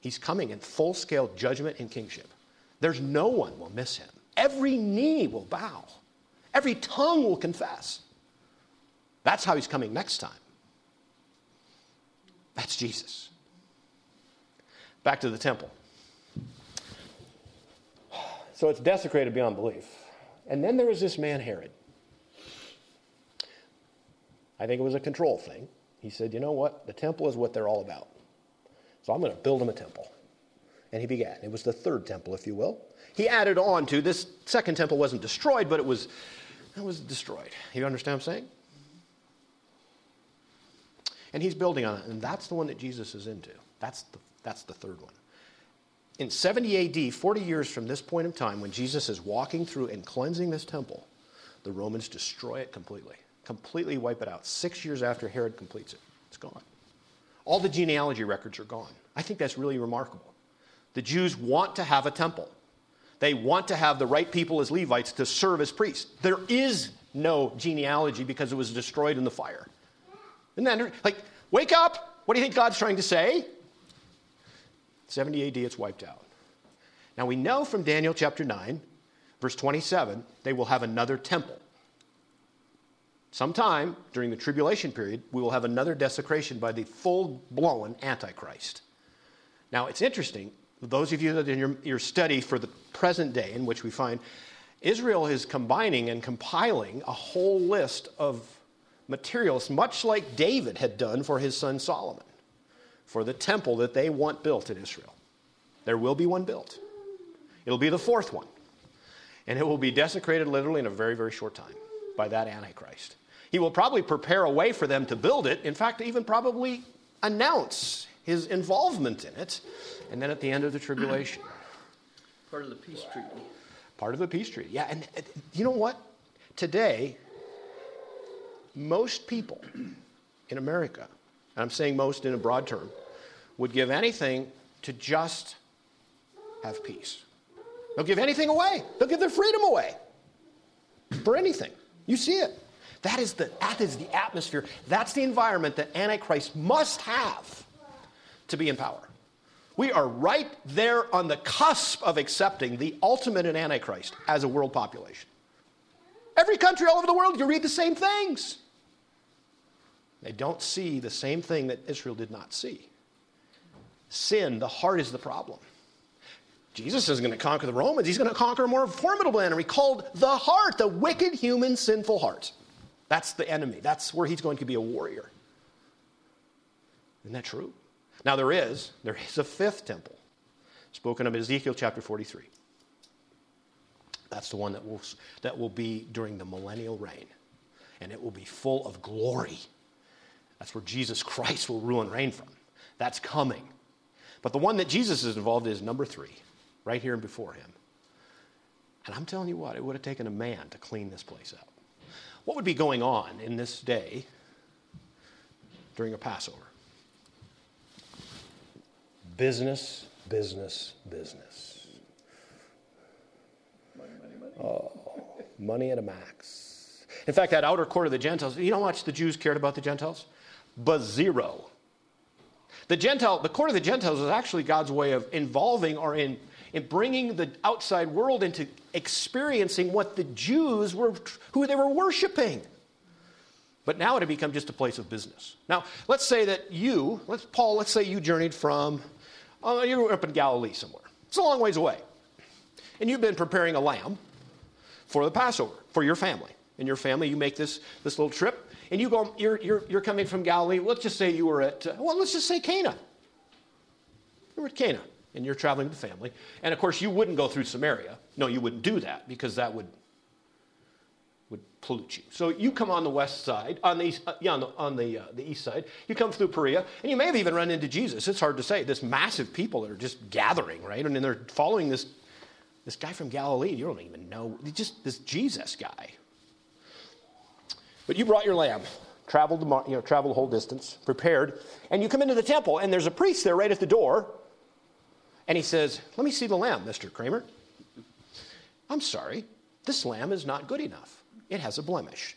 Speaker 1: He's coming in full scale judgment and kingship. There's no one will miss him. Every knee will bow, every tongue will confess. That's how he's coming next time. That's Jesus. Back to the temple. So it's desecrated beyond belief. And then there was this man, Herod. I think it was a control thing. He said, You know what? The temple is what they're all about. So I'm going to build them a temple. And he began. It was the third temple, if you will. He added on to this second temple wasn't destroyed, but it was, it was destroyed. You understand what I'm saying? And he's building on it. And that's the one that Jesus is into. That's the, that's the third one. In 70 AD, 40 years from this point in time, when Jesus is walking through and cleansing this temple, the Romans destroy it completely completely wipe it out. Six years after Herod completes it, it's gone. All the genealogy records are gone. I think that's really remarkable. The Jews want to have a temple. They want to have the right people as Levites to serve as priests. There is no genealogy because it was destroyed in the fire. Isn't that like, wake up? What do you think God's trying to say? 70 AD, it's wiped out. Now we know from Daniel chapter 9, verse 27, they will have another temple sometime during the tribulation period, we will have another desecration by the full blown Antichrist. Now, it's interesting, those of you that in your, your study for the present day, in which we find Israel is combining and compiling a whole list of materials, much like David had done for his son Solomon, for the temple that they want built in Israel. There will be one built. It'll be the fourth one. And it will be desecrated literally in a very, very short time by that Antichrist. He will probably prepare a way for them to build it. In fact, even probably announce his involvement in it. And then at the end of the tribulation.
Speaker 2: Part of the peace treaty.
Speaker 1: Part of the peace treaty. Yeah, and uh, you know what? Today, most people in America, I'm saying most in a broad term, would give anything to just have peace. They'll give anything away. They'll give their freedom away for anything. You see it. That is, the, that is the atmosphere. That's the environment that Antichrist must have to be in power. We are right there on the cusp of accepting the ultimate in Antichrist as a world population. Every country all over the world, you read the same things. They don't see the same thing that Israel did not see. Sin, the heart is the problem. Jesus isn't going to conquer the Romans, he's going to conquer a more formidable enemy called the heart, the wicked human sinful heart. That's the enemy. That's where he's going to be a warrior. Isn't that true? Now there is, there is a fifth temple spoken of in Ezekiel chapter 43. That's the one that will, that will be during the millennial reign. And it will be full of glory. That's where Jesus Christ will rule and reign from. That's coming. But the one that Jesus is involved in is number three, right here and before him. And I'm telling you what, it would have taken a man to clean this place up. What would be going on in this day during a Passover? Business, business, business.
Speaker 2: Money, money, money.
Speaker 1: Oh, money at a max. In fact, that outer court of the Gentiles, you know how much the Jews cared about the Gentiles? But zero. The Gentile, the court of the Gentiles is actually God's way of involving or in in bringing the outside world into experiencing what the Jews were, who they were worshiping. But now it had become just a place of business. Now, let's say that you, let's, Paul, let's say you journeyed from, uh, you were up in Galilee somewhere. It's a long ways away. And you've been preparing a lamb for the Passover for your family. In your family, you make this, this little trip, and you go, you're, you're, you're coming from Galilee. Let's just say you were at, uh, well, let's just say Cana. You were at Cana and you're traveling with the family. And of course, you wouldn't go through Samaria. No, you wouldn't do that because that would would pollute you. So you come on the west side, on the east, uh, yeah, on the, on the, uh, the east side. You come through Perea, and you may have even run into Jesus. It's hard to say. This massive people that are just gathering, right? And then they're following this this guy from Galilee. You don't even know. Just this Jesus guy. But you brought your lamb, traveled the, you know, traveled the whole distance, prepared, and you come into the temple, and there's a priest there right at the door and he says, Let me see the lamb, Mr. Kramer. I'm sorry, this lamb is not good enough. It has a blemish.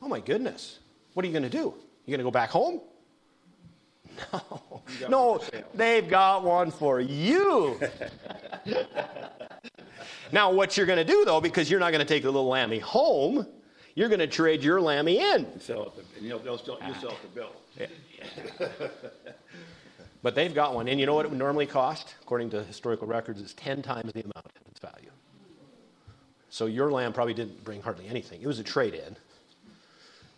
Speaker 1: Oh my goodness. What are you going to do? You going to go back home? No. No, they've got one for you. now, what you're going to do, though, because you're not going to take the little lammy home, you're going to trade your lammy in.
Speaker 3: And Sell it, to- and you'll, they'll sell, you'll sell it to Bill.
Speaker 1: But they've got one. And you know what it would normally cost? According to historical records, it's 10 times the amount of its value. So your lamb probably didn't bring hardly anything. It was a trade in.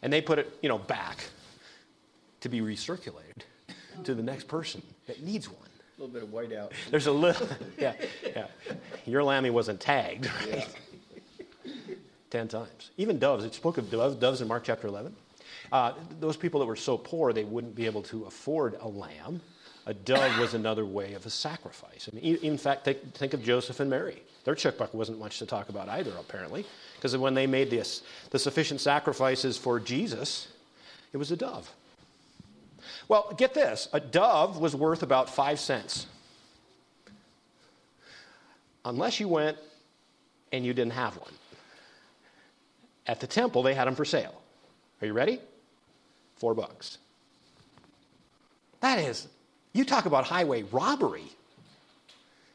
Speaker 1: And they put it, you know, back to be recirculated to the next person that needs one.
Speaker 2: A little bit of whiteout.
Speaker 1: There's a little, yeah, yeah. Your lammy wasn't tagged, right? Ten times. Even doves, it spoke of doves, in Mark chapter 11. Uh, those people that were so poor they wouldn't be able to afford a lamb. A dove was another way of a sacrifice. In fact, think, of Joseph and Mary. Their checkbook wasn't much to talk about either, apparently, because when they made this, the sufficient sacrifices for Jesus, it was a dove. Well, get this a dove was worth about five cents. Unless you went and you didn't have one. At the temple, they had them for sale. Are you ready? Four bucks. That is, you talk about highway robbery.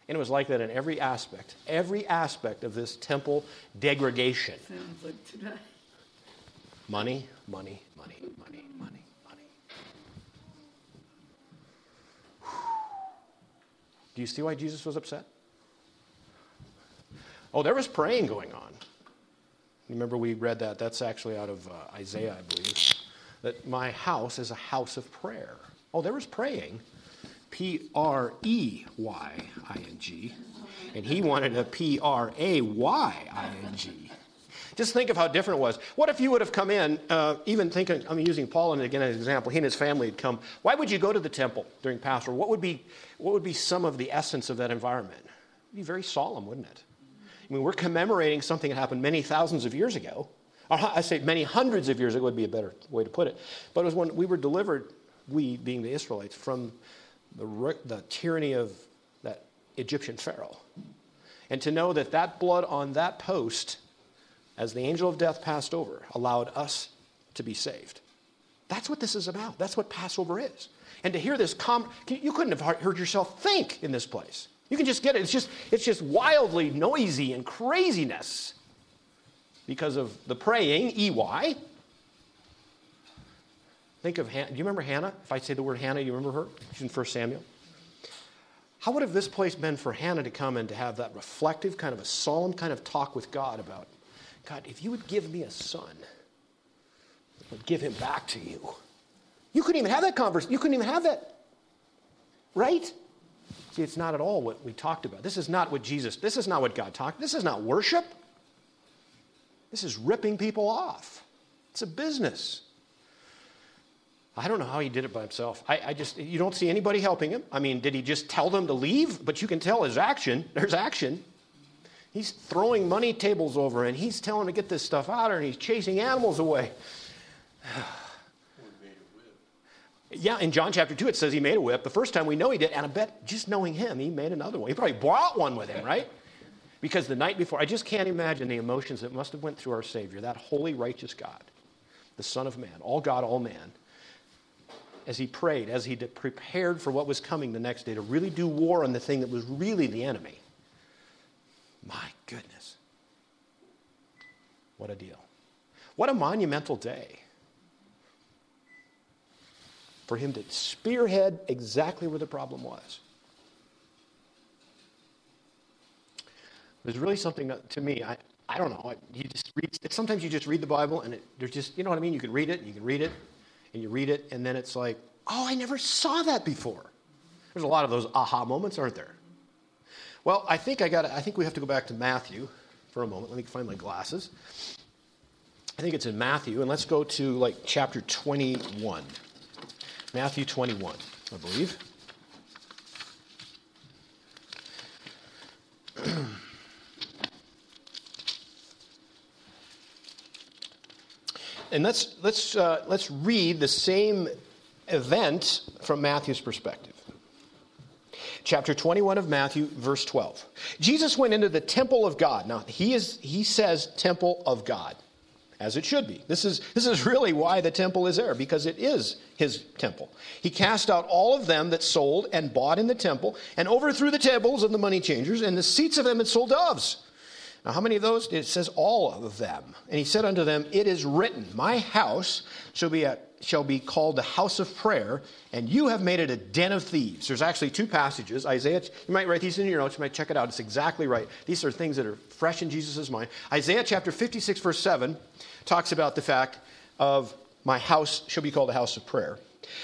Speaker 1: And it was like that in every aspect, every aspect of this temple degradation.
Speaker 4: Sounds like today.
Speaker 1: Money, money, money, money, money, money. Do you see why Jesus was upset? Oh, there was praying going on. Remember, we read that. That's actually out of uh, Isaiah, I believe. That my house is a house of prayer. Oh, there was praying. P R E Y I N G. And he wanted a P R A Y I N G. Just think of how different it was. What if you would have come in, uh, even thinking, I'm using Paul again as an example, he and his family had come. Why would you go to the temple during Passover? What would be, what would be some of the essence of that environment? It would be very solemn, wouldn't it? I mean, we're commemorating something that happened many thousands of years ago. I say many hundreds of years ago would be a better way to put it. But it was when we were delivered, we being the Israelites, from the, the tyranny of that Egyptian Pharaoh. And to know that that blood on that post, as the angel of death passed over, allowed us to be saved. That's what this is about. That's what Passover is. And to hear this, com- you couldn't have heard yourself think in this place. You can just get it. It's just, it's just wildly noisy and craziness because of the praying, EY. Think of Hannah. Do you remember Hannah? If I say the word Hannah, you remember her? She's in 1 Samuel. How would have this place been for Hannah to come and to have that reflective, kind of a solemn kind of talk with God about, God, if you would give me a son, I would give him back to you. You couldn't even have that conversation. You couldn't even have that. Right? See, it's not at all what we talked about. This is not what Jesus, this is not what God talked. This is not worship. This is ripping people off. It's a business. I don't know how he did it by himself. I, I, just, you don't see anybody helping him. I mean, did he just tell them to leave? But you can tell his action. There's action. He's throwing money tables over and he's telling to get this stuff out and he's chasing animals away. Yeah, in John chapter 2, it says he made a whip. The first time we know he did, and I bet just knowing him, he made another one. He probably brought one with him, right? Because the night before, I just can't imagine the emotions that must have went through our Savior, that holy, righteous God, the Son of Man, all God, all man, as he prayed, as he prepared for what was coming the next day to really do war on the thing that was really the enemy. My goodness. What a deal. What a monumental day for him to spearhead exactly where the problem was. There's really something to me, I, I don't know. You just read, sometimes you just read the Bible and it, there's just, you know what I mean? You can read it, you can read it, and you read it, and then it's like, oh, I never saw that before. There's a lot of those aha moments, aren't there? Well, I think I got. I think we have to go back to Matthew for a moment. Let me find my glasses. I think it's in Matthew, and let's go to like chapter 21. Matthew 21, I believe. and let's, let's, uh, let's read the same event from Matthew's perspective. Chapter 21 of Matthew, verse 12. Jesus went into the temple of God. Now, he, is, he says temple of God. As it should be. This is, this is really why the temple is there, because it is his temple. He cast out all of them that sold and bought in the temple, and overthrew the tables of the money changers, and the seats of them that sold doves. Now, how many of those? It says all of them. And he said unto them, It is written, My house shall be, a, shall be called the house of prayer, and you have made it a den of thieves. There's actually two passages. Isaiah, you might write these in your notes, you might check it out. It's exactly right. These are things that are fresh in Jesus' mind. Isaiah chapter 56, verse 7 talks about the fact of my house shall be called a house of prayer.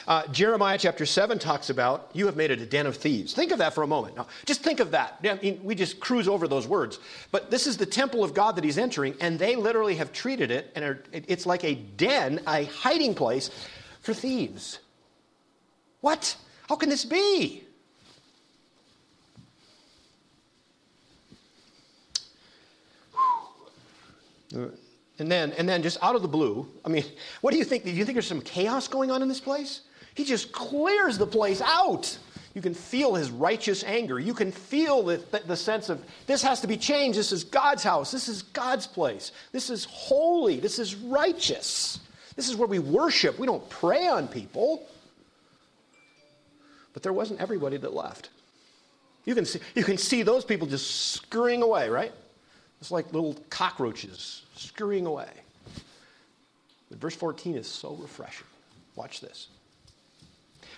Speaker 1: Uh, Jeremiah chapter 7 talks about, you have made it a den of thieves. Think of that for a moment. Now, just think of that. I mean, we just cruise over those words. But this is the temple of God that he's entering, and they literally have treated it, and are, it's like a den, a hiding place for thieves. What? How can this be? Whew. And then, and then just out of the blue, I mean, what do you think? Do you think there's some chaos going on in this place? He just clears the place out. You can feel his righteous anger. You can feel the, the, sense of this has to be changed. This is God's house. This is God's place. This is holy. This is righteous. This is where we worship. We don't prey on people. But there wasn't everybody that left. You can see, you can see those people just scurrying away, right? It's like little cockroaches scurrying away. But verse 14 is so refreshing. Watch this.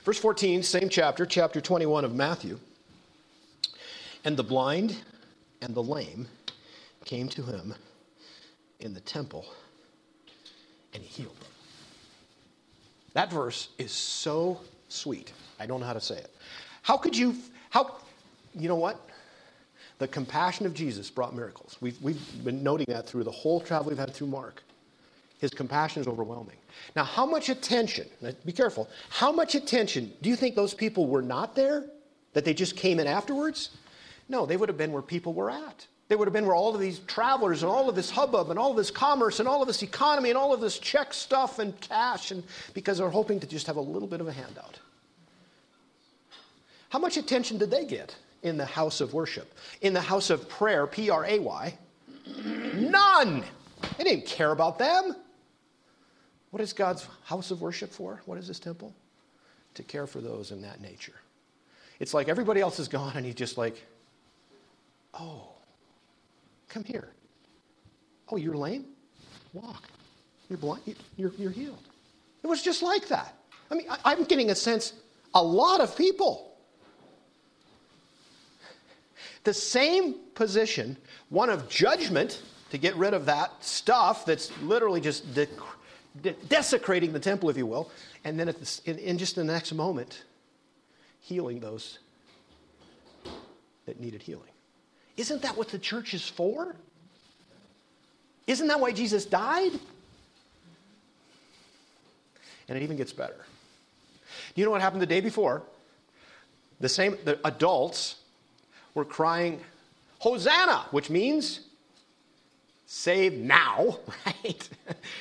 Speaker 1: Verse 14, same chapter, chapter 21 of Matthew. And the blind and the lame came to him in the temple, and he healed them. That verse is so sweet. I don't know how to say it. How could you, how, you know what? The compassion of Jesus brought miracles. We've, we've been noting that through the whole travel we've had through Mark. His compassion is overwhelming. Now, how much attention, be careful, how much attention do you think those people were not there? That they just came in afterwards? No, they would have been where people were at. They would have been where all of these travelers and all of this hubbub and all of this commerce and all of this economy and all of this check stuff and cash, and because they're hoping to just have a little bit of a handout. How much attention did they get? In the house of worship. In the house of prayer, P R A Y, none. They didn't care about them. What is God's house of worship for? What is this temple? To care for those in that nature. It's like everybody else is gone, and he's just like, oh, come here. Oh, you're lame? Walk. You're blind? You're, you're healed. It was just like that. I mean, I'm getting a sense a lot of people the same position, one of judgment to get rid of that stuff that's literally just de- de- desecrating the temple, if you will, and then the, in, in just the next moment, healing those that needed healing. Isn't that what the church is for? Isn't that why Jesus died? And it even gets better. You know what happened the day before? The same the adults were crying, Hosanna, which means save now, right?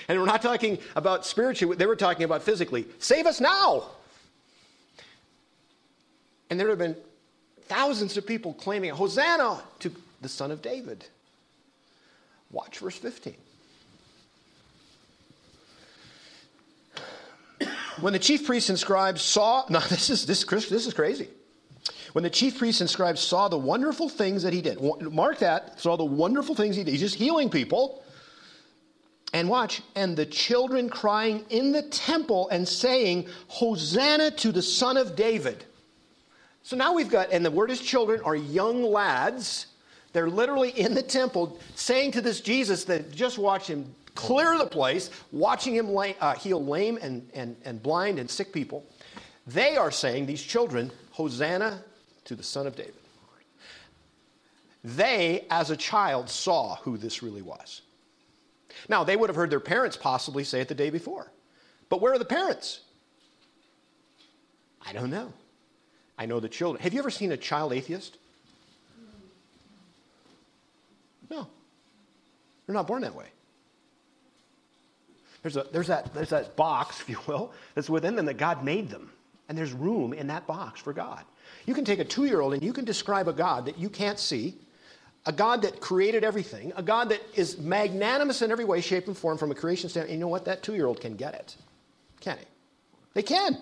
Speaker 1: and we're not talking about spiritually, they were talking about physically. Save us now. And there have been thousands of people claiming Hosanna to the Son of David. Watch verse 15. When the chief priests and scribes saw, now this is, this, this is crazy. When the chief priests and scribes saw the wonderful things that he did, mark that, saw the wonderful things he did. He's just healing people. And watch, and the children crying in the temple and saying, Hosanna to the Son of David. So now we've got, and the word is children are young lads. They're literally in the temple saying to this Jesus that just watched him clear the place, watching him lay, uh, heal lame and, and, and blind and sick people. They are saying, these children, Hosanna to the Son of David. They, as a child, saw who this really was. Now, they would have heard their parents possibly say it the day before. But where are the parents? I don't know. I know the children. Have you ever seen a child atheist? No. They're not born that way. There's, a, there's, that, there's that box, if you will, that's within them that God made them. And there's room in that box for God. You can take a two year old and you can describe a God that you can't see, a God that created everything, a God that is magnanimous in every way, shape, and form from a creation standpoint. And you know what? That two year old can get it. Can he? They can.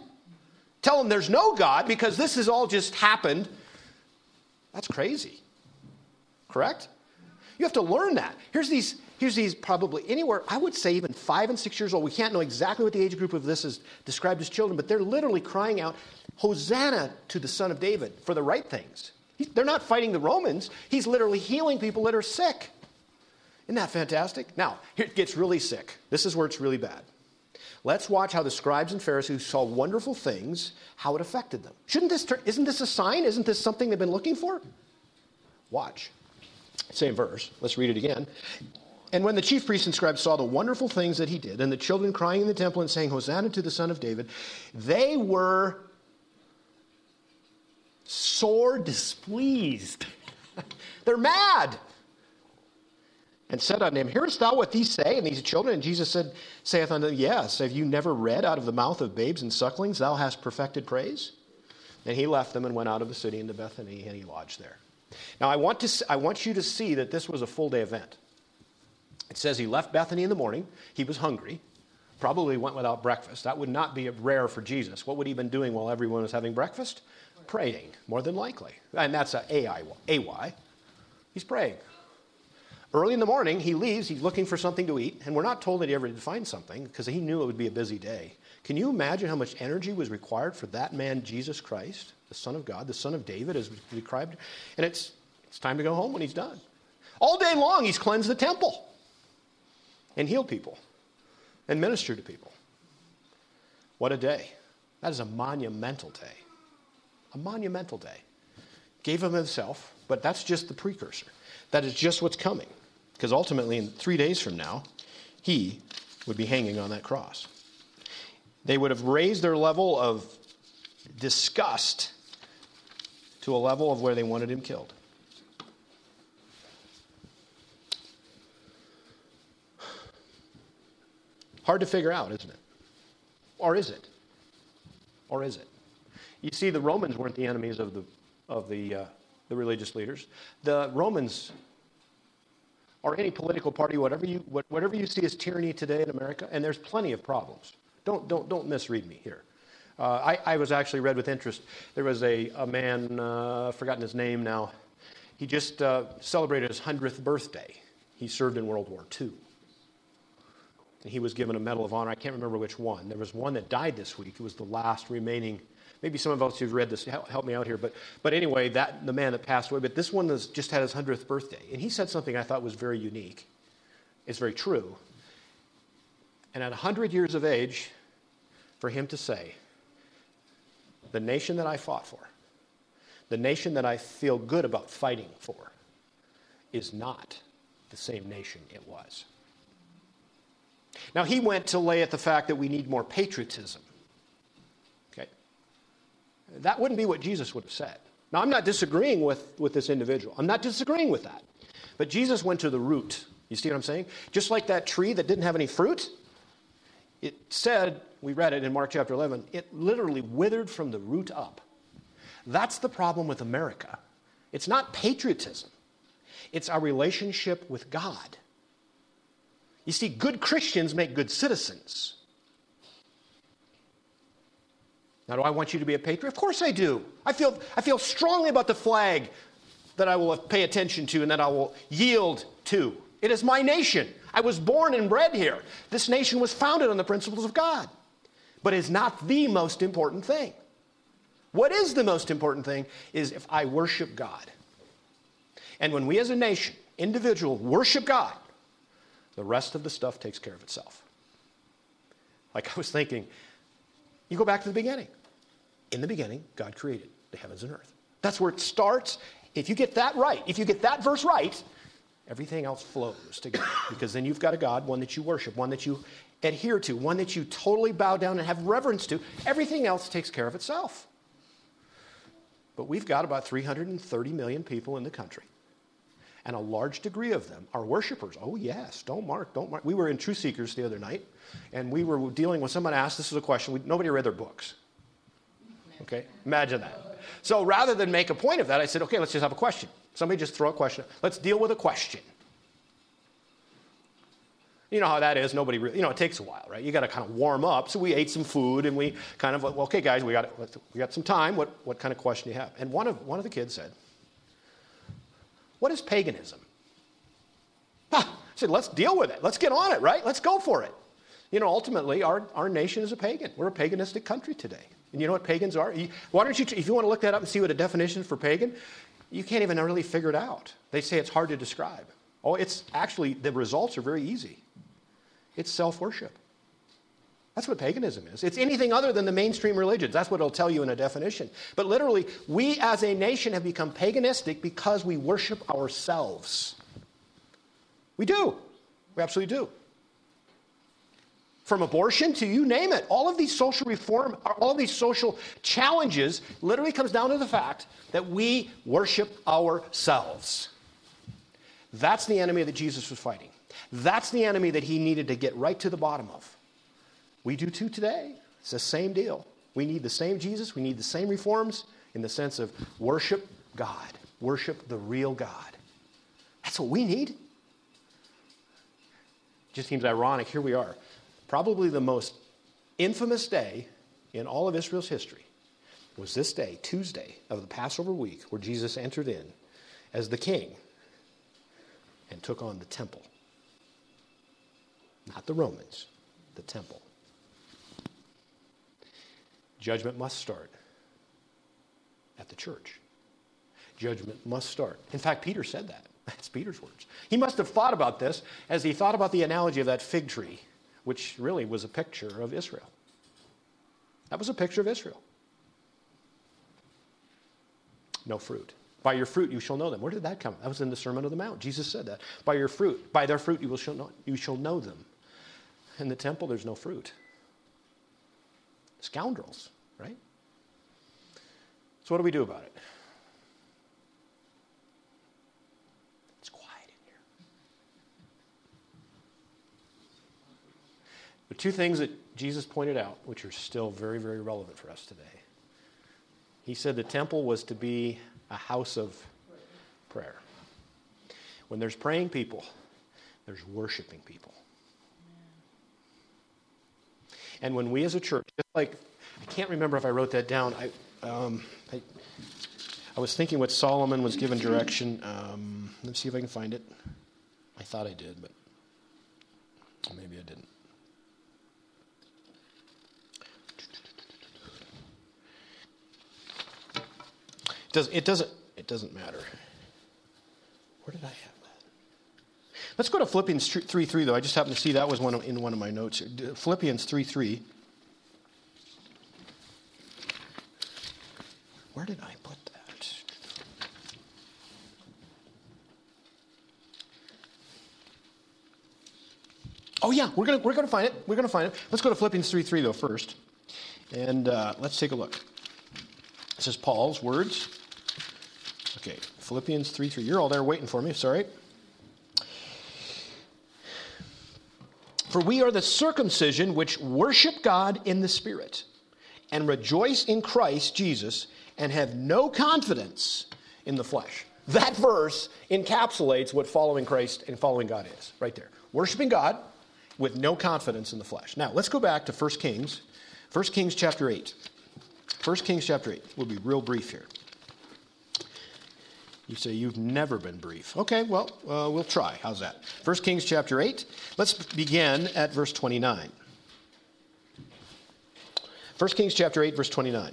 Speaker 1: Tell them there's no God because this has all just happened. That's crazy. Correct? You have to learn that. Here's these, here's these probably anywhere, I would say even five and six years old. We can't know exactly what the age group of this is described as children, but they're literally crying out, Hosanna to the Son of David for the right things. They're not fighting the Romans. He's literally healing people that are sick. Isn't that fantastic? Now, here it gets really sick. This is where it's really bad. Let's watch how the scribes and Pharisees saw wonderful things, how it affected them. Shouldn't this turn, isn't this a sign? Isn't this something they've been looking for? Watch. Same verse. Let's read it again. And when the chief priests and scribes saw the wonderful things that he did, and the children crying in the temple and saying, Hosanna to the Son of David, they were sore displeased. They're mad. And said unto him, Hearest thou what these say? And these children, and Jesus said, saith unto them, Yes, have you never read out of the mouth of babes and sucklings, thou hast perfected praise? And he left them and went out of the city into Bethany, and he lodged there. Now I want, to, I want you to see that this was a full day event. It says he left Bethany in the morning. He was hungry. Probably went without breakfast. That would not be rare for Jesus. What would he have been doing while everyone was having breakfast? praying, more than likely. And that's a AY. He's praying. Early in the morning, he leaves. He's looking for something to eat. And we're not told that he ever did find something because he knew it would be a busy day. Can you imagine how much energy was required for that man, Jesus Christ, the Son of God, the Son of David, as described? And it's, it's time to go home when he's done. All day long, he's cleansed the temple and heal people and minister to people. What a day. That is a monumental day a monumental day. Gave him himself, but that's just the precursor. That is just what's coming. Because ultimately, in three days from now, he would be hanging on that cross. They would have raised their level of disgust to a level of where they wanted him killed. Hard to figure out, isn't it? Or is it? Or is it? You see, the Romans weren't the enemies of the, of the, uh, the religious leaders. The Romans or any political party, whatever you, whatever you see as tyranny today in America, and there's plenty of problems. Don't, don't, don't misread me here. Uh, I, I, was actually read with interest. There was a, a man, uh, forgotten his name now. He just uh, celebrated his 100th birthday. He served in World War II. And he was given a Medal of Honor. I can't remember which one. There was one that died this week. It was the last remaining maybe some of us who've read this help, me out here. But, but anyway, that the man that passed away. But this one just had his 100th birthday. And he said something I thought was very unique. It's very true. And at 100 years of age, for him to say, the nation that I fought for, the nation that I feel good about fighting for, is not the same nation it was. Now, he went to lay at the fact that we need more patriotism. Okay? That wouldn't be what Jesus would have said. Now, I'm not disagreeing with, with this individual. I'm not disagreeing with that. But Jesus went to the root. You see what I'm saying? Just like that tree that didn't have any fruit, it said, we read it in Mark chapter 11, it literally withered from the root up. That's the problem with America. It's not patriotism, it's our relationship with God. You see, good Christians make good citizens. Now, do I want you to be a patriot? Of course I do. I feel, I feel strongly about the flag that I will pay attention to and that I will yield to. It is my nation. I was born and bred here. This nation was founded on the principles of God. But it's not the most important thing. What is the most important thing is if I worship God. And when we as a nation, individual, worship God, the rest of the stuff takes care of itself. Like I was thinking, you go back to the beginning. In the beginning, God created the heavens and earth. That's where it starts. If you get that right, if you get that verse right, everything else flows together. Because then you've got a God, one that you worship, one that you adhere to, one that you totally bow down and have reverence to. Everything else takes care of itself. But we've got about 330 million people in the country. And a large degree of them are worshipers. Oh, yes, don't mark, don't mark. We were in Truth Seekers the other night, and we were dealing with someone asked, this is a question, we, nobody read their books. Okay? Imagine that. So rather than make a point of that, I said, okay, let's just have a question. Somebody just throw a question. Let's deal with a question. You know how that is. Nobody really, you know, it takes a while, right? You got to kind of warm up. So we ate some food and we kind of, well, okay, guys, we got, we got some time. What, what kind of question do you have? And one of, one of the kids said, What is paganism? I said, Let's deal with it. Let's get on it, right? Let's go for it. You know, ultimately, our, our nation is a pagan. We're a paganistic country today. And you know what pagans are? Why don't you, if you want to look that up and see what a definition for pagan, you can't even really figure it out. They say it's hard to describe. Oh, it's actually, the results are very easy. It's self worship. That's what paganism is. It's anything other than the mainstream religions. That's what it'll tell you in a definition. But literally, we as a nation have become paganistic because we worship ourselves. We do. We absolutely do. From abortion to you name it, all of these social reform, all of these social challenges literally comes down to the fact that we worship ourselves. That's the enemy that Jesus was fighting. That's the enemy that he needed to get right to the bottom of. We do too today. It's the same deal. We need the same Jesus. We need the same reforms in the sense of worship God, worship the real God. That's what we need. Just seems ironic. Here we are. Probably the most infamous day in all of Israel's history was this day, Tuesday of the Passover week, where Jesus entered in as the king and took on the temple. Not the Romans, the temple. Judgment must start at the church. Judgment must start. In fact, Peter said that. That's Peter's words. He must have thought about this as he thought about the analogy of that fig tree, which really was a picture of Israel. That was a picture of Israel. No fruit. By your fruit you shall know them. Where did that come? That was in the Sermon on the Mount. Jesus said that. By your fruit, by their fruit you, will shall know, you shall know them. In the temple, there's no fruit. Scoundrels, right? So, what do we do about it? It's quiet in here. The two things that Jesus pointed out, which are still very, very relevant for us today. He said the temple was to be a house of prayer. When there's praying people, there's worshiping people. And when we as a church, just like, I can't remember if I wrote that down. I, um, I, I was thinking what Solomon was given direction. Um, let's see if I can find it. I thought I did, but maybe I didn't. It doesn't, it doesn't, it doesn't matter. Where did I have Let's go to Philippians 3 3, though. I just happened to see that was one of, in one of my notes. Philippians 3 3. Where did I put that? Oh, yeah, we're going we're gonna find it. We're going to find it. Let's go to Philippians 3 3, though, first. And uh, let's take a look. This is Paul's words. Okay, Philippians 3 3. You're all there waiting for me. Sorry. For we are the circumcision which worship God in the Spirit and rejoice in Christ Jesus and have no confidence in the flesh. That verse encapsulates what following Christ and following God is, right there. Worshiping God with no confidence in the flesh. Now, let's go back to 1 Kings, 1 Kings chapter 8. 1 Kings chapter 8. We'll be real brief here. You say you've never been brief. Okay, well, uh, we'll try. How's that? 1 Kings chapter 8. Let's begin at verse 29. 1 Kings chapter 8, verse 29.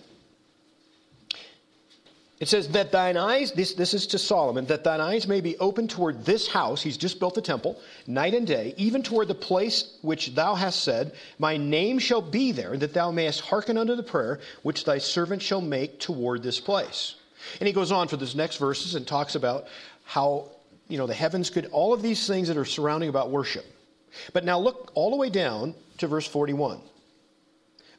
Speaker 1: It says, That thine eyes, this, this is to Solomon, that thine eyes may be open toward this house, he's just built the temple, night and day, even toward the place which thou hast said, My name shall be there, that thou mayest hearken unto the prayer which thy servant shall make toward this place. And he goes on for this next verses and talks about how, you know, the heavens could, all of these things that are surrounding about worship. But now look all the way down to verse 41.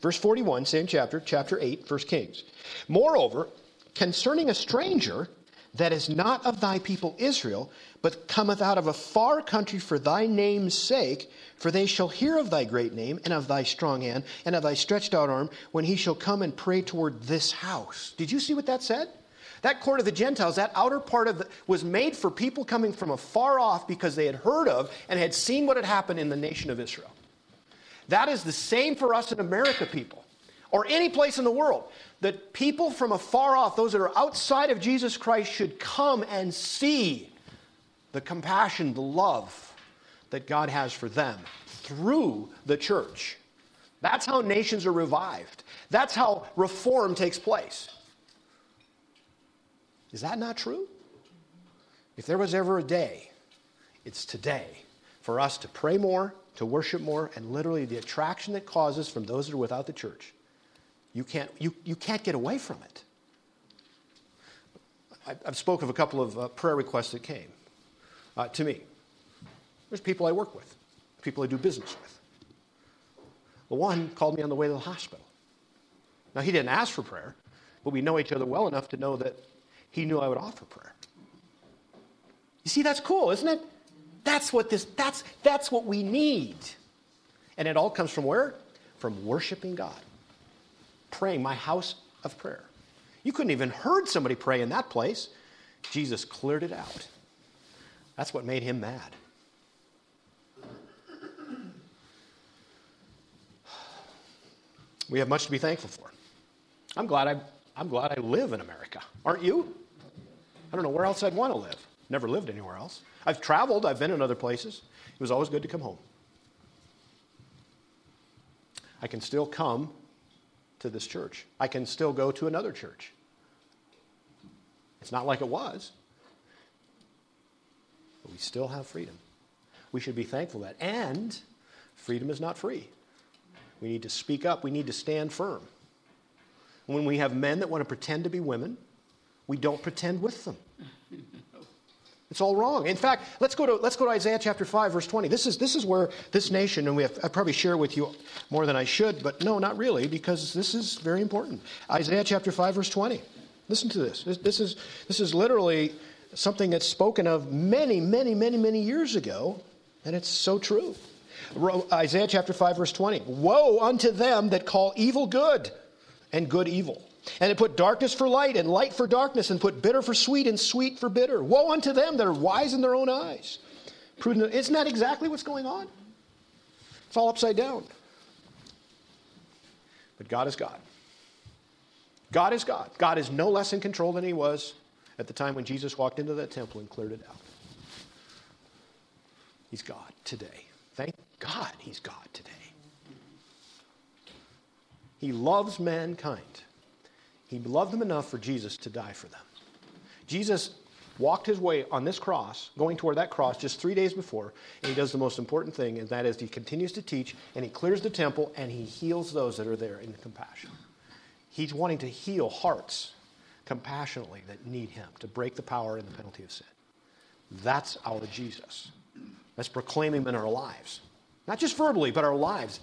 Speaker 1: Verse 41, same chapter, chapter 8, 1 Kings. Moreover, concerning a stranger that is not of thy people Israel, but cometh out of a far country for thy name's sake, for they shall hear of thy great name, and of thy strong hand, and of thy stretched out arm, when he shall come and pray toward this house. Did you see what that said? That court of the Gentiles, that outer part of the, was made for people coming from afar off because they had heard of and had seen what had happened in the nation of Israel. That is the same for us in America, people, or any place in the world. That people from afar off, those that are outside of Jesus Christ, should come and see the compassion, the love that God has for them through the church. That's how nations are revived. That's how reform takes place. Is that not true? If there was ever a day, it's today for us to pray more, to worship more, and literally the attraction that causes from those that are without the church. You can't, you, you can't get away from it. I, have spoke of a couple of uh, prayer requests that came uh, to me. There's people I work with, people I do business with. The one called me on the way to the hospital. Now, he didn't ask for prayer, but we know each other well enough to know that he knew I would offer prayer. You see, that's cool, isn't it? That's what this, that's, that's what we need. And it all comes from where? From worshiping God. Praying, my house of prayer. You couldn't even heard somebody pray in that place. Jesus cleared it out. That's what made him mad. We have much to be thankful for. I'm glad I, I'm glad I live in America. Aren't you? I don't know where else I'd want to live. Never lived anywhere else. I've traveled, I've been in other places. It was always good to come home. I can still come to this church. I can still go to another church. It's not like it was. But we still have freedom. We should be thankful that. And freedom is not free. We need to speak up. We need to stand firm. When we have men that want to pretend to be women, we don't pretend with them. It's all wrong. In fact, let's go to, let's go to Isaiah chapter 5, verse 20. This is, this is where this nation, and we have, I probably share with you more than I should, but no, not really, because this is very important. Isaiah chapter 5, verse 20. Listen to this. This, this is, this is literally something that's spoken of many, many, many, many years ago, and it's so true. Isaiah chapter 5, verse 20. Woe unto them that call evil good and good evil. And it put darkness for light and light for darkness, and put bitter for sweet and sweet for bitter. Woe unto them that are wise in their own eyes. Prudent. Isn't that exactly what's going on? It's all upside down. But God is God. God is God. God is no less in control than he was at the time when Jesus walked into that temple and cleared it out. He's God today. Thank God he's God today. He loves mankind. He loved them enough for Jesus to die for them. Jesus walked his way on this cross, going toward that cross just three days before, and he does the most important thing, and that is he continues to teach, and he clears the temple, and he heals those that are there in compassion. He's wanting to heal hearts compassionately that need him, to break the power and the penalty of sin. That's our Jesus. Let's proclaim him in our lives. Not just verbally, but our lives.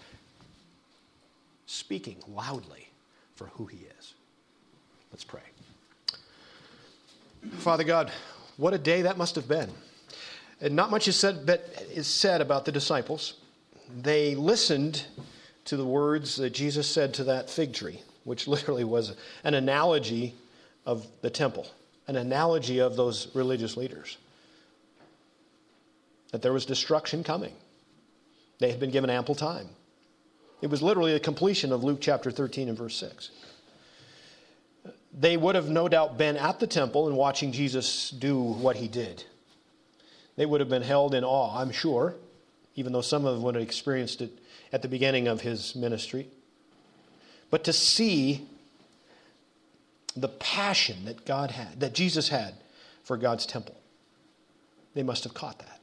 Speaker 1: Speaking loudly for who he is. Let's pray. Father God, what a day that must have been. And not much is said, is said about the disciples. They listened to the words that Jesus said to that fig tree, which literally was an analogy of the temple, an analogy of those religious leaders. That there was destruction coming. They had been given ample time. It was literally a completion of Luke chapter 13 and verse 6. They would have no doubt been at the temple and watching Jesus do what he did. They would have been held in awe, I'm sure, even though some of them would have experienced it at the beginning of his ministry. But to see the passion that God had, that Jesus had for God's temple, they must have caught that.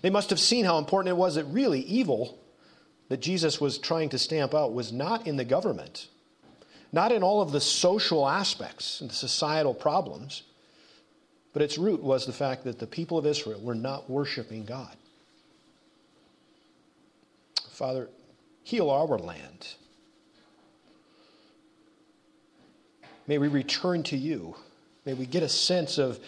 Speaker 1: They must have seen how important it was that really evil that Jesus was trying to stamp out was not in the government, not in all of the social aspects and the societal problems, but its root was the fact that the people of Israel were not worshiping God. Father, heal our land. May we return to you. May we get a sense of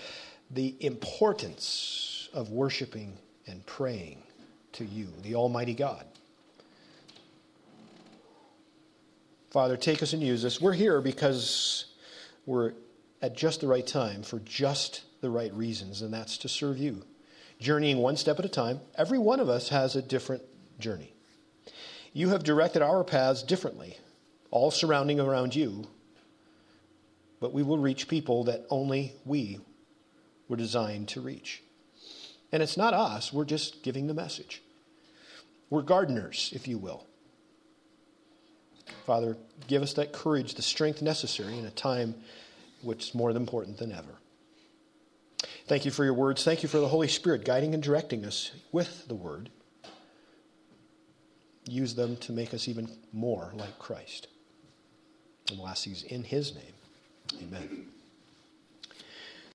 Speaker 1: the importance of worshiping and praying to you, the Almighty God. Father, take us and use us. We're here because we're at just the right time for just the right reasons, and that's to serve you. Journeying one step at a time, every one of us has a different journey. You have directed our paths differently, all surrounding around you, but we will reach people that only we were designed to reach. And it's not us, we're just giving the message. We're gardeners, if you will. Father, give us that courage, the strength necessary in a time which is more important than ever. Thank you for your words. Thank you for the Holy Spirit guiding and directing us with the word. Use them to make us even more like Christ. And we'll ask these in his name. Amen.